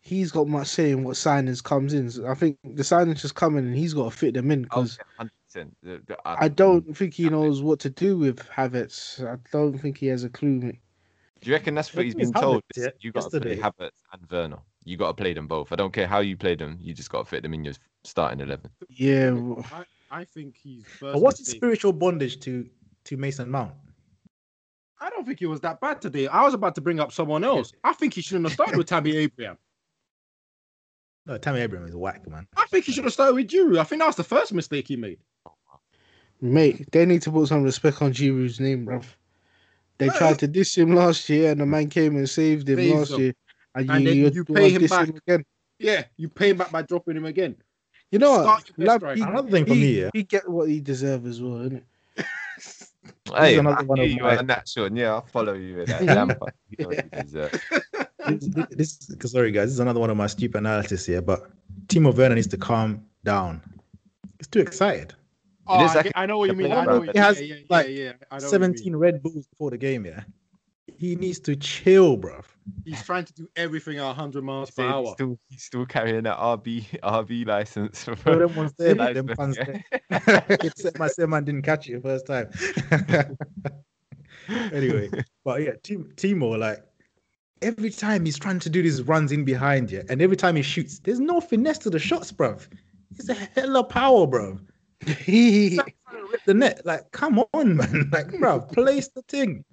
he's got much say in what signings comes in. I think the signings just come in and he's got to fit them in Oh, because yeah, 100%. The- the- uh, I don't think he knows what to do with Havertz. I don't think he has a clue. Do you reckon that's what he's been told? Havertz, yeah, You got to play yesterday? Havertz and Werner. You got to play them both. I don't care how you play them. You just got to fit them in your starting eleven. Yeah, I think he's. But what's his spiritual bondage to to Mason Mount? I don't think he was that bad today. I was about to bring up someone else. I think he shouldn't have started with Tammy Abraham. No, Tammy Abraham is a whack, man. I think he should have started with Giroud. I think that was the first mistake he made. mate, they need to put some respect on Giroud's name, bruv. They tried to diss him last year, and the man came and saved him last him. year. And, And you, then you, you you pay wanna him back. again. Yeah, you pay him back by dropping him again. You know Start what? your Lam- best he, striker. Another thing for he, me, yeah. he get what he deserves as well, innit? Hey, another I one of you my- on that, Shawn. Yeah, I'll follow you with that. Lampard, you know what he deserves. this, this sorry guys, this is another one of my stupid analysis here, but Timo Werner needs to calm down. He's too excited. Oh, is I, like get- I know what you mean. a I know He has, yeah, yeah, yeah, like, yeah, I know 17. Red Bulls before the game, yeah. He needs to chill, bruv. He's trying to do everything at 100 miles per He's hour. still, he's still carrying that RB RB license. All them ones there, License, them fans yeah. there. Except my man didn't catch it the first time. anyway, but yeah, Tim- Timo, like every time he's trying to do these runs in behind you, and every time he shoots, there's no finesse to the shots, bruv. It's a hella power, bruv. He, Trying to rip the net, like, come on, man, like, bruv, place the thing.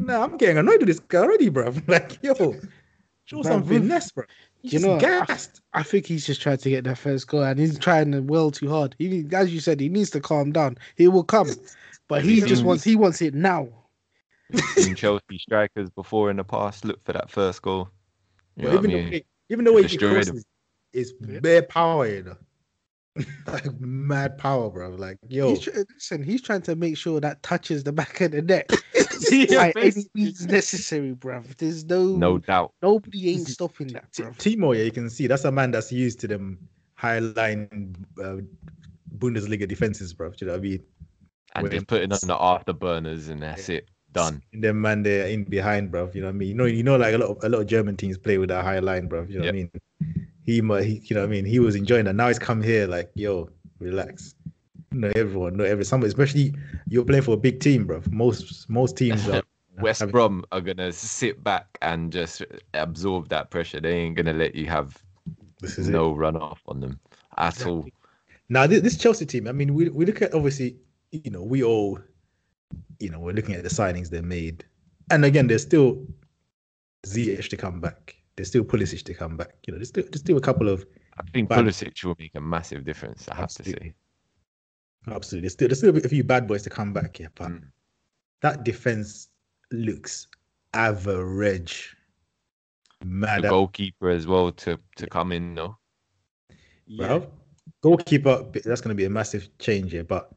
No, I'm getting annoyed with this guy already, bruv. Like, yo, show some finesse, bro. He's you just know, I- gassed. I think he's just trying to get that first goal, and he's trying well too hard. He, as you said, he needs to calm down. He will come, but he just wants he wants it now. Seen Chelsea strikers before in the past look for that first goal. You But know what I even, mean? the way, even the way he crosses is bare power, you know. like mad power, bro. Like, yo, He's, tr- listen, he's trying to make sure that touches the back of the net Yeah, by any means necessary, bro. There's no, No doubt. nobody ain't stopping that, T- bruv. Timo, yeah, you can see that's a man that's used to them high line uh, Bundesliga defenses, bro. Do you know what I mean? And Wait. just putting on the afterburners and that's it. Done. And then man, they're in behind, bro. You know what I mean? You know, you know, like a lot of a lot of German teams play with that high line, bro. You know what I mean? He, mu- he, you know what I mean? He was enjoying that. Now he's come here, like, yo, relax. No, everyone, no, every somebody, especially you're playing for a big team, bro. Most most teams are West having- Brom are gonna sit back and just absorb that pressure. They ain't gonna let you have This is no run off on them at all. Now this, this Chelsea team, I mean, we we look at obviously, you know, we all, you know, we're looking at the signings they made, and again, there's still Ziyech to come back. There's still Pulisic to come back. You know, there's still there's still a couple of I think But- Pulisic will make a massive difference. I have to Absolutely. say. absolutely there's still there's still a few bad boys to come back. Yeah, but Mm. that defense looks average. Mad, The goalkeeper as well to to come in though. Well, Goalkeeper, that's going to be a massive change here. But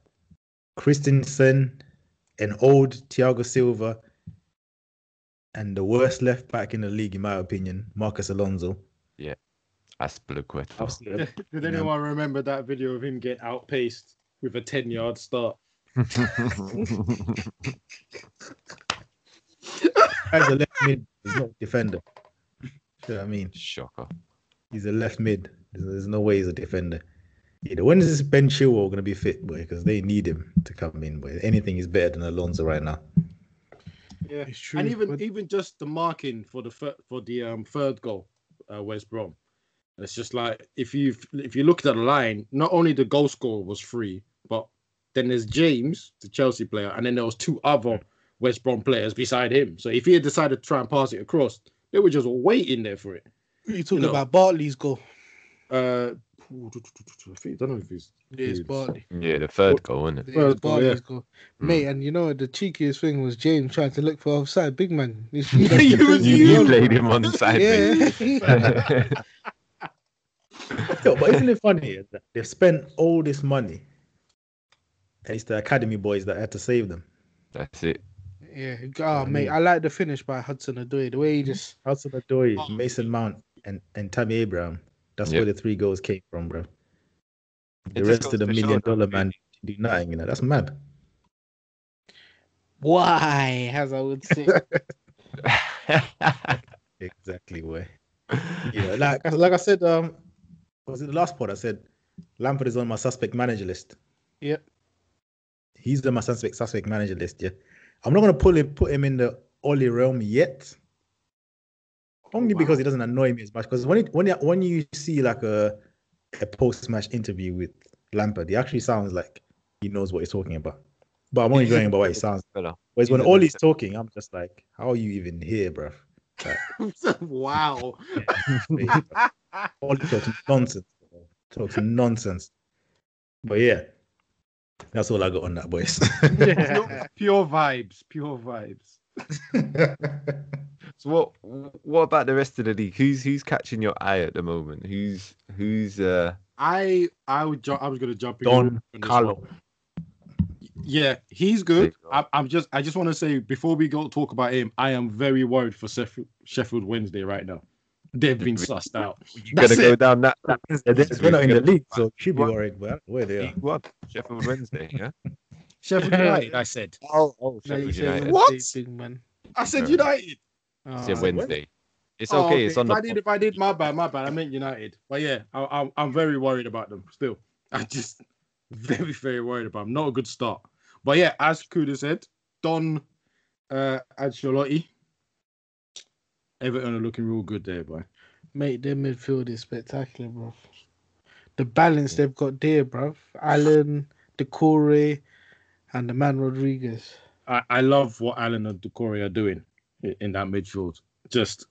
Christensen, an old Thiago Silva, and the worst left back in the league, in my opinion, Marcos Alonso. Yeah, that's Azpilicueta. Absolutely. Did Yeah. anyone remember that video of him get outpaced with a 10 yard start? As a left mid, he's not a defender. You know what I mean? Shocker. He's a left mid. There's, there's no way he's a defender. Either when is this Ben Chilwell going to be fit, boy? Because they need him to come in, boy. Anything is better than Alonso right now. Yeah. It's true. and even but- even just the marking for the fir- for the um third goal, uh, West Brom. It's just like if you if you look at the line, not only the goal scorer was free, but then there's James, the Chelsea player, and then there was two other West Brom players beside him. So if he had decided to try and pass it across, they were just waiting there for it. you talking know. about Bartley's goal? Uh, I think I don't know if he's Yeah, it's Dude. Bartley. Yeah, the third goal, isn't it? Yeah, Well, it's Bartley's goal. Mm. Mate, and you know the cheekiest thing was James trying to look for offside. Big man. You You, you- you played him on the side. Yeah. Yo, but isn't it funny that they've spent all this money and it's the academy boys that had to save them? That's it. yeah. Oh, mate, I like the finish by Hudson Odoi. The way he just Hudson Odoi, Oh. Mason Mount, and, and Tammy Abraham. That's Yep. where the three goals came from, bro. The It rest of the to show million that dollar man do nothing, you know. That's mad. why, as I would say. Exactly where. Yeah, like like I said, um, was it the last pod? I said Lampard is on my suspect manager list. Yep. He's on my suspect suspect manager list. Yeah, I'm not gonna pull him put him in the Ole realm yet. Oh, only because it doesn't annoy me as much. Because when it, when it, when you see like a a post match interview with Lampard, he actually sounds like he knows what he's talking about. But I'm only going about what he sounds. Fella. Whereas when all He's a Ole's decent- talking, I'm just like, how are you even here, bruv? wow. Ollie talks nonsense. bro. Talks nonsense. But yeah, that's all I got on that, boys. pure, pure vibes, pure vibes. So what what about the rest of the league? Who's who's catching your eye at the moment? Who's who's uh I I would ju- I was gonna jump in Don on Carlo. Yeah, he's good. There you go. I, I'm just I just want to say before we go talk about him, I am very worried for Sheffield, Sheffield Wednesday right now. They've been sussed out. you That's gonna go down that, that Yeah, they- We're not in the league, so should be worried. But where they are. League One, Sheffield Wednesday, yeah. Sheffield United, I said. Oh, oh, Sheffield United. What? Wednesday, I said United. Oh, It's a Wednesday. It's Oh, okay. It's on if the. I did, if I did, my bad, my bad. I meant United, but yeah, I, I'm I'm very worried about them still. I just very very worried about them. Not a good start. But yeah, as Kuda said, Don uh, Ancelotti, Everton are looking real good there, boy. Mate, their midfield is spectacular, bro. The balance they've got there, bro. Allan, Doucouré, and the man Rodriguez. I, I love what Allan and Doucouré are doing i- in that midfield. Just,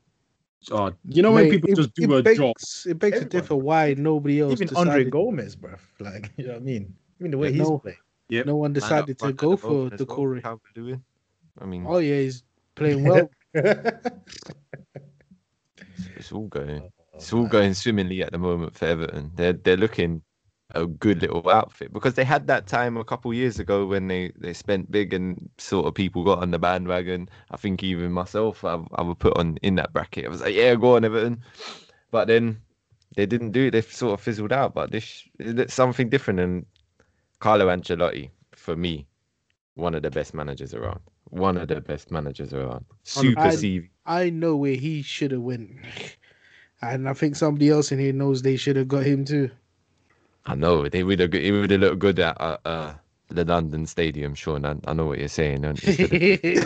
uh, you know when people it- just do it a begs, job. It begs a Everyone. difference why nobody else Even Andre Gomes, bro. Like you know what I mean. Even the way Yeah, he's no. playing. no one decided to go for the as well, Doucouré. Calvert-Lewin. I mean, Oh yeah, he's playing well. it's all going. Oh, It's all going swimmingly at the moment for Everton. They're they're looking a good little outfit because they had that time a couple years ago when they, they spent big and sort of people got on the bandwagon. I think even myself, I, I would put on in that bracket. I was like, yeah, go on Everton, but then they didn't do it. They sort of fizzled out. But this it's something different. And Carlo Ancelotti, for me, one of the best managers around. One of the best managers around. Super I- CV. I know where he should have went, and I think somebody else in here knows they should have got him too. I know they would have. It would have looked good at uh, uh, the London Stadium, Shawn. I, I know what you're saying. you?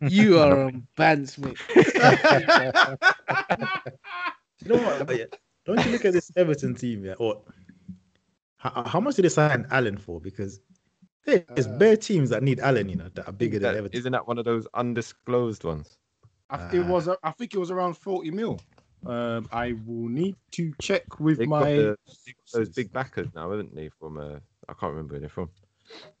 you are on bants, mate. You know what? Yeah, don't you look at this Everton team, yeah? Or how, how much did they sign Allan for? Because hey, there's Uh, bare teams that need Allan, you know, that are bigger than Everton. isn't that one of those undisclosed ones? I, it was, I think it was around 40 mil. Um, I will need to check with They got, my. the, got those big backers now, haven't they? From uh, I can't remember where they're from,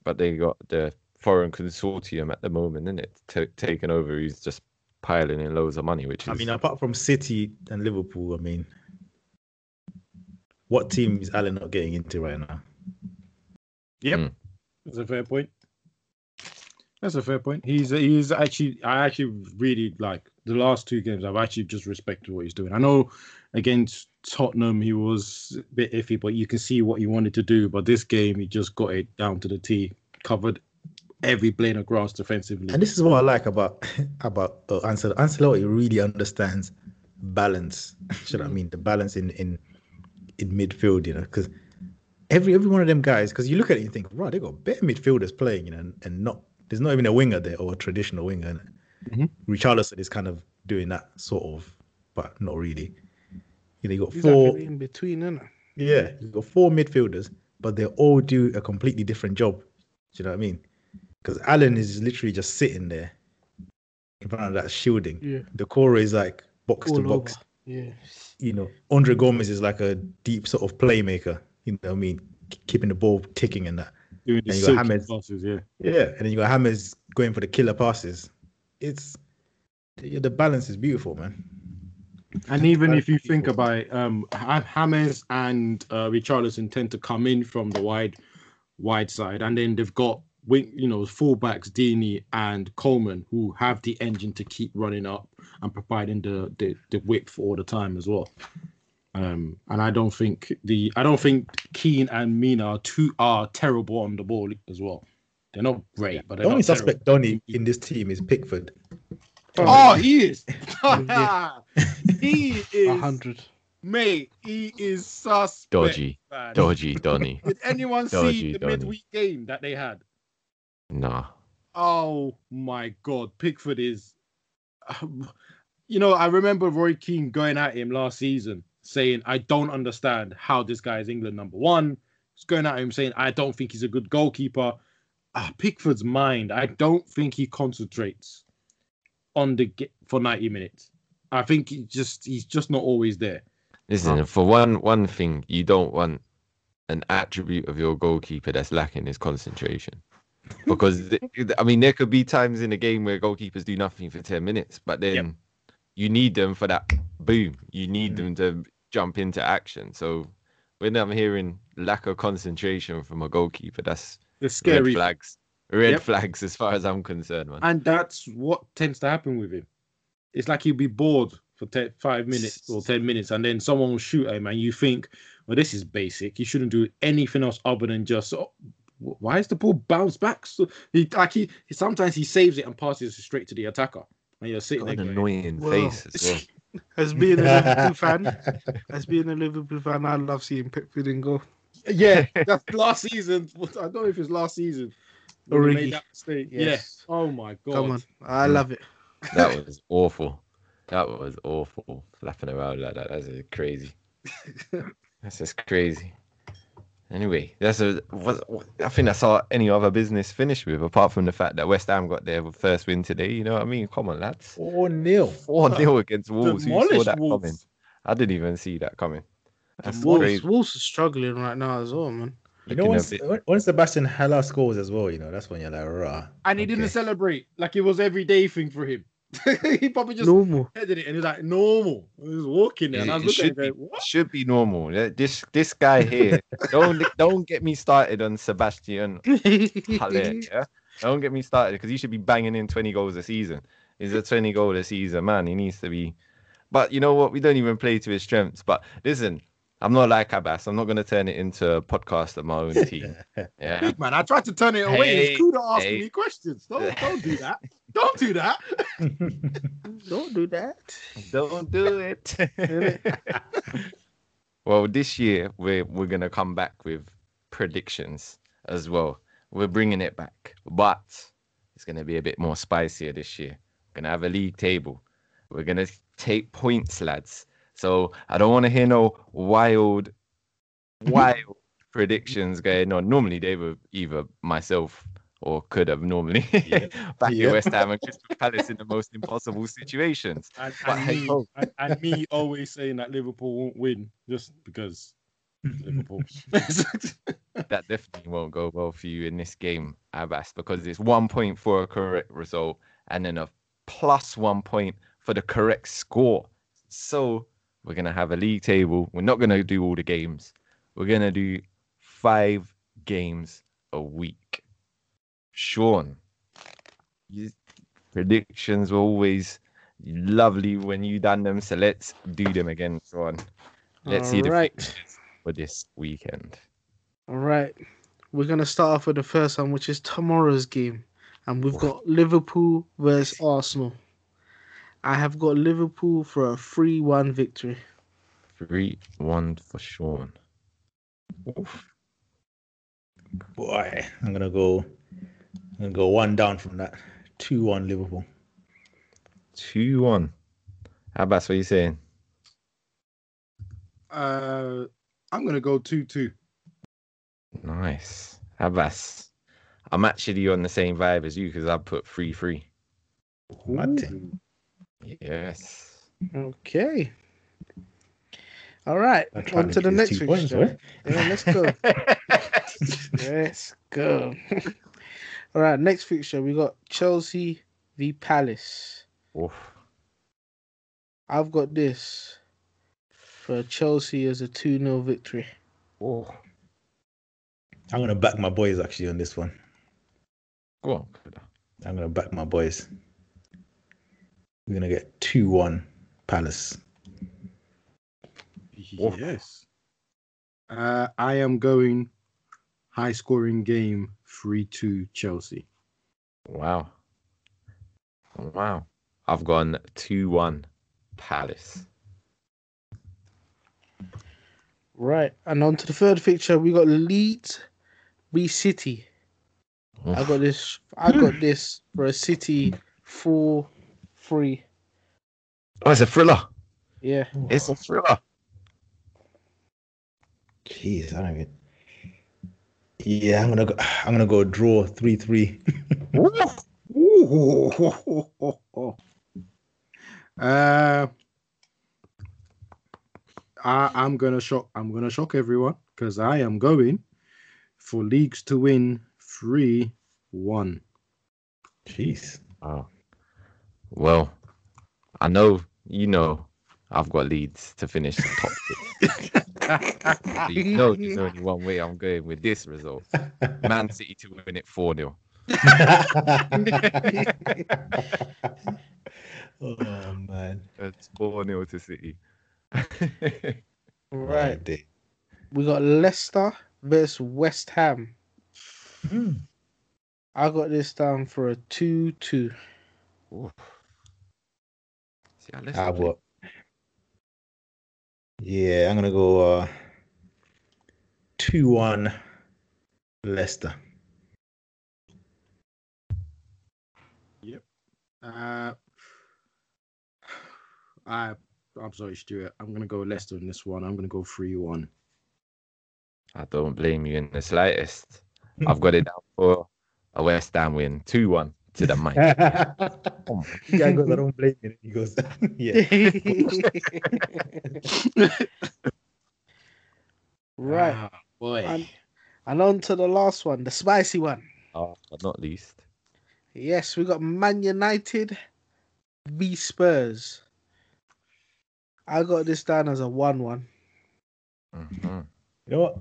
but they got the foreign consortium at the moment, isn't it? T- taken over. He's just piling in loads of money, which is I mean, apart from City and Liverpool, I mean, what team is Allan not getting into right now? Yep, Mm. that's a fair point. That's a fair point. He's he's actually I actually really like the last two games. I've actually just respected what he's doing. I know against Tottenham he was a bit iffy, but you can see what he wanted to do. But this game he just got it down to the T, covered every blade of grass defensively. And this is what I like about about uh, Ansel. Ancelotti really understands balance. Should I mean the balance in in in midfield? You know, because every every one of them guys, because you look at it and you think, right, they got better midfielders playing, you know, and, and not there's not even a winger there or a traditional winger. And Mhm. Richarlison is kind of doing that sort of, but not really. You know, you got He's four. in between, isn't it? Yeah, you got four midfielders, but they all do a completely different job. Do you know what I mean? Because Allan is literally just sitting there in front of that shielding. Yeah, The core is like box to box. over. Yeah, You know, Andre Gomes is like a deep sort of playmaker. You know what I mean? Keeping the ball ticking and that. doing the and you got silky James. passes, yeah. Yeah, and then you got Hammers going for the killer passes. It's the the balance is beautiful, man. And even if you think about it, um, Ha- James and uh, Richarlison tend to come in from the wide, wide side, and then they've got wing, you know, fullbacks Digne and Coleman who have the engine to keep running up and providing the the, the width all the time as well. Um, and I don't think the I don't think Keane and Mina are too are terrible on the ball as well. They're not great, but The only suspect Donny in this team is Pickford. Oh, oh he is. Yeah. he a is. hundred. Mate, he is suspect. dodgy, man. dodgy, Donny. Did anyone Dodgy, see the Donny. midweek game that they had? Nah, Oh my God, Pickford is. You know, I remember Roy Keane going at him last season saying, "I don't understand how this guy is England number one." He's going at him saying, "I don't think he's a good goalkeeper." Ah, Pickford's mind. I don't think he concentrates on the ge- for ninety minutes. I think he just he's just not always there. listen. For one, one thing you don't want an attribute of your goalkeeper that's lacking is concentration. Because th- I mean, there could be times in a game where goalkeepers do nothing for ten minutes, but then you need them for that boom. You need Mm. them to jump into action. So when I'm hearing lack of concentration from a goalkeeper, that's The red scary flags. Red Yep. flags as far as I'm concerned, man. And that's what tends to happen with him. It's like he'll be bored for te- five minutes or 10 minutes, and then someone will shoot him, and you think, well, this is basic. You shouldn't do anything else other than just, oh, why is the ball bounce back? So he, like he, he- sometimes he saves it and passes it straight to the attacker. And you're sitting Got there an going, annoying Well, face as well. As being a Liverpool fan, as being a Liverpool fan, I love seeing Pickford in goal. Yeah, that's last season. I don't know if it's last season. Origi. made that mistake. Yes. Yeah. Oh my god. Come on, I mm. love it. That was awful. That was awful. Flapping around like that. That's crazy. That's just crazy. Anyway, that's a. What, what, I think that's all any other business finished with, apart from the fact that West Ham got their first win today. You know what I mean? Come on, lads. Four nil. Four 0 against Wolves. Who saw that Wolves. coming? I didn't even see that coming. That's Wolves, crazy. Wolves are struggling right now as well, man. You know Looking a when, bit- when- when Sebastien Haller scores as well, you know that's when you're like, rah. And he didn't celebrate like it was everyday thing for him. he probably just Normal. headed it and he's like normal. He was walking there, and I was It looking at should him be, going, what? should be normal. This this guy here. don't don't get me started on Sebastien Haller. Yeah? Don't get me started because he should be banging in 20 goals a season. He's a 20 goal a season man. He needs to be. But you know what? We don't even play to his strengths. But listen, I'm not like Abass. I'm not going to turn it into a podcast of my own team. Yeah. Big man, I tried to turn it away. Hey, it's cool to ask hey. me questions. Don't don't do that. Don't do that. Don't do that. Don't do it. well, this year we're we're gonna come back with predictions as well. We're bringing it back, but it's gonna be a bit more spicier this year. We're gonna have a league table. We're gonna take points, lads. So I don't want to hear no wild, wild predictions going on. Normally they were either myself or Kuda have normally back Yeah. in West Ham and Crystal Palace in the most impossible situations. And, But and, hey me, ho. and, and me always saying that Liverpool won't win just because Liverpool. that definitely won't go well for you in this game, Abass, because it's one point for a correct result and then a plus one point for the correct score. So we're gonna have a league table. We're not gonna do all the games. We're gonna do five games a week. Shawn, you, predictions were always lovely when you done them. So let's do them again, Shawn. Let's see the predictions for this weekend. All right. We're going to start off with the first one, which is tomorrow's game. And we've got Liverpool versus Arsenal. I have got Liverpool for a 3 1 victory. Three one for Shawn. Oof. Boy, I'm gonna go. I'm gonna go one down from that. Two one Liverpool. Two one. Abass, what are you saying? uh, I'm gonna go two two. Nice. Abass. I'm actually on the same vibe as you because I put three three. Martin. Yes. Okay. All right. On to the next these two points, fixture. Yeah, let's go. let's go. All right. Next fixture. We got Chelsea v Palace. Oof. I've got this for Chelsea as a 2 0 victory. Oh. I'm gonna back my boys actually on this one. Go on. I'm gonna back my boys. We're gonna get two one Palace. Yes. Uh, I am going high scoring game 3 2 Chelsea. Wow. Wow. I've gone two one Palace. Right. And on to the third fixture. We got Leeds v City. I got this. I got this for a City 4 3. Oh, it's a thriller. Yeah. It's a thriller. Jeez, I don't even. Yeah, I'm gonna go. I'm gonna go draw three three. Uh, I, I'm gonna shock. I'm gonna shock everyone because I am going for leagues to win three one. Jeez. Wow. Well, I know you know, I've got Leeds to finish the top six. So you know, there's only one way I'm going with this result. Man City to win it 4 0. oh man. It's 4 0 to City. right. We got Leicester versus West Ham. Hmm. I got this down for a 2 2. Oof. See, how Ah, Leicester play. what? Yeah, I'm gonna go uh two one Leicester. Yep. Uh, I, I'm sorry, Stuart. I'm gonna go Leicester in this one. I'm gonna go three one. I don't blame you in the slightest. I've got it down for a West Ham win 2 1 to the mic. Oh yeah, goes, I don't blame you. He goes, yeah. right. Ah, boy. And, and on to the last one, the spicy one. Oh, but not least. Yes, we got Man United v Spurs. I got this down as a 1 1. Mhm. You know what?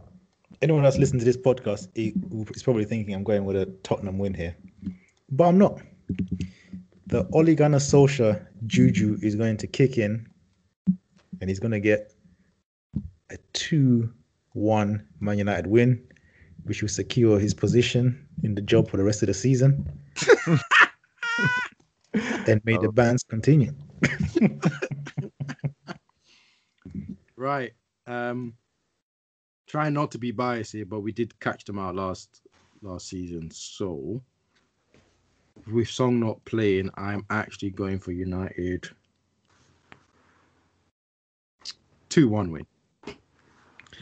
Anyone else listening to this podcast he- is probably thinking I'm going with a Tottenham win here, but I'm not. The Ole Gunnar Solskjaer juju is going to kick in, and he's going to get a two-one Man United win, which will secure his position in the job for the rest of the season. and may the bands continue. Right. Um, try not to be biased here, but we did catch them out last last season. So, with Song not playing, I'm actually going for United. Two one win.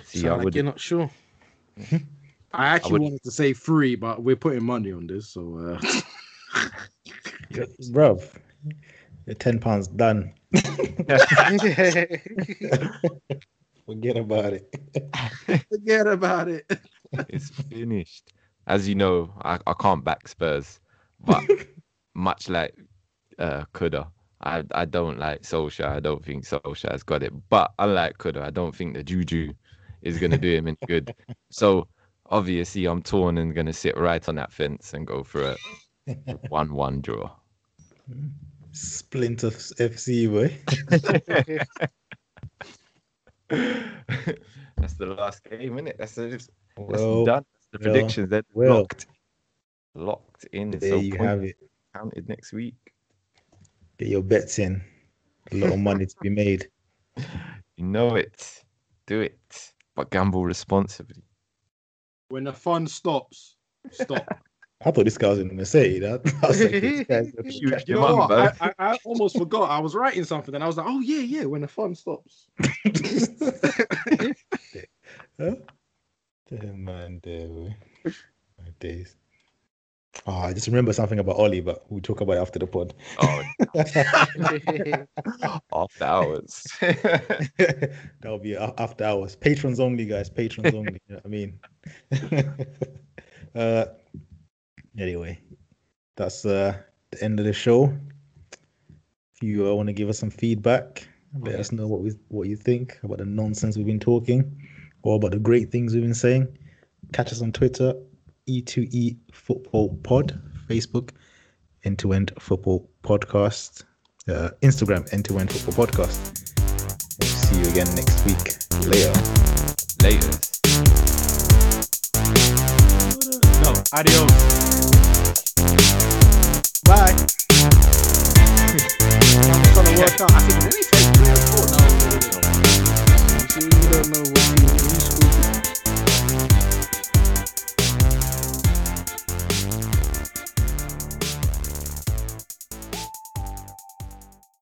See, Sound I like would you're not sure. I actually would- wanted to say three, but we're putting money on this, so uh, Bruv, the ten pounds done. Forget about it. forget about it. it's finished. As you know, I, I can't back Spurs, but much like uh, Kuda, I, I don't like Solskjaer. I don't think Solskjaer's got it. But unlike Kuda, I don't think the juju is going to do him any good. So obviously, I'm torn and going to sit right on that fence and go for a 1 1 draw. Splinter FC, boy. That's the last game, isn't it? That's, that's Well, done. That's the well, predictions. They're well. locked. Locked in. there so you point have it. counted next week. Get your bets in. A lot of money to be made. You know it. Do it. But gamble responsibly. When the fun stops, stop. I thought this guy was going to say that. I like, guy's gonna You- catch you know what? I, I, I almost forgot. I was writing something, and I was like, "Oh yeah, yeah." When the fun stops. Huh? Damn, man, there. My days. Oh, I just remember something about Ole, but we'll talk about it after the pod. Oh, after hours. That'll be after hours. Patrons only, guys. Patrons only. you know what I mean? uh, anyway, that's uh, the end of the show. If you uh, want to give us some feedback, let us know what we what you think about the nonsense we've been talking, or about the great things we've been saying. Catch us on Twitter, E2E Football Pod, Facebook, End to End Football Podcast, uh, Instagram, End to End Football Podcast. We'll see you again next week. Later. Later. No, adios. Bye. I'm trying to work out. I think, take three or four you don't know you,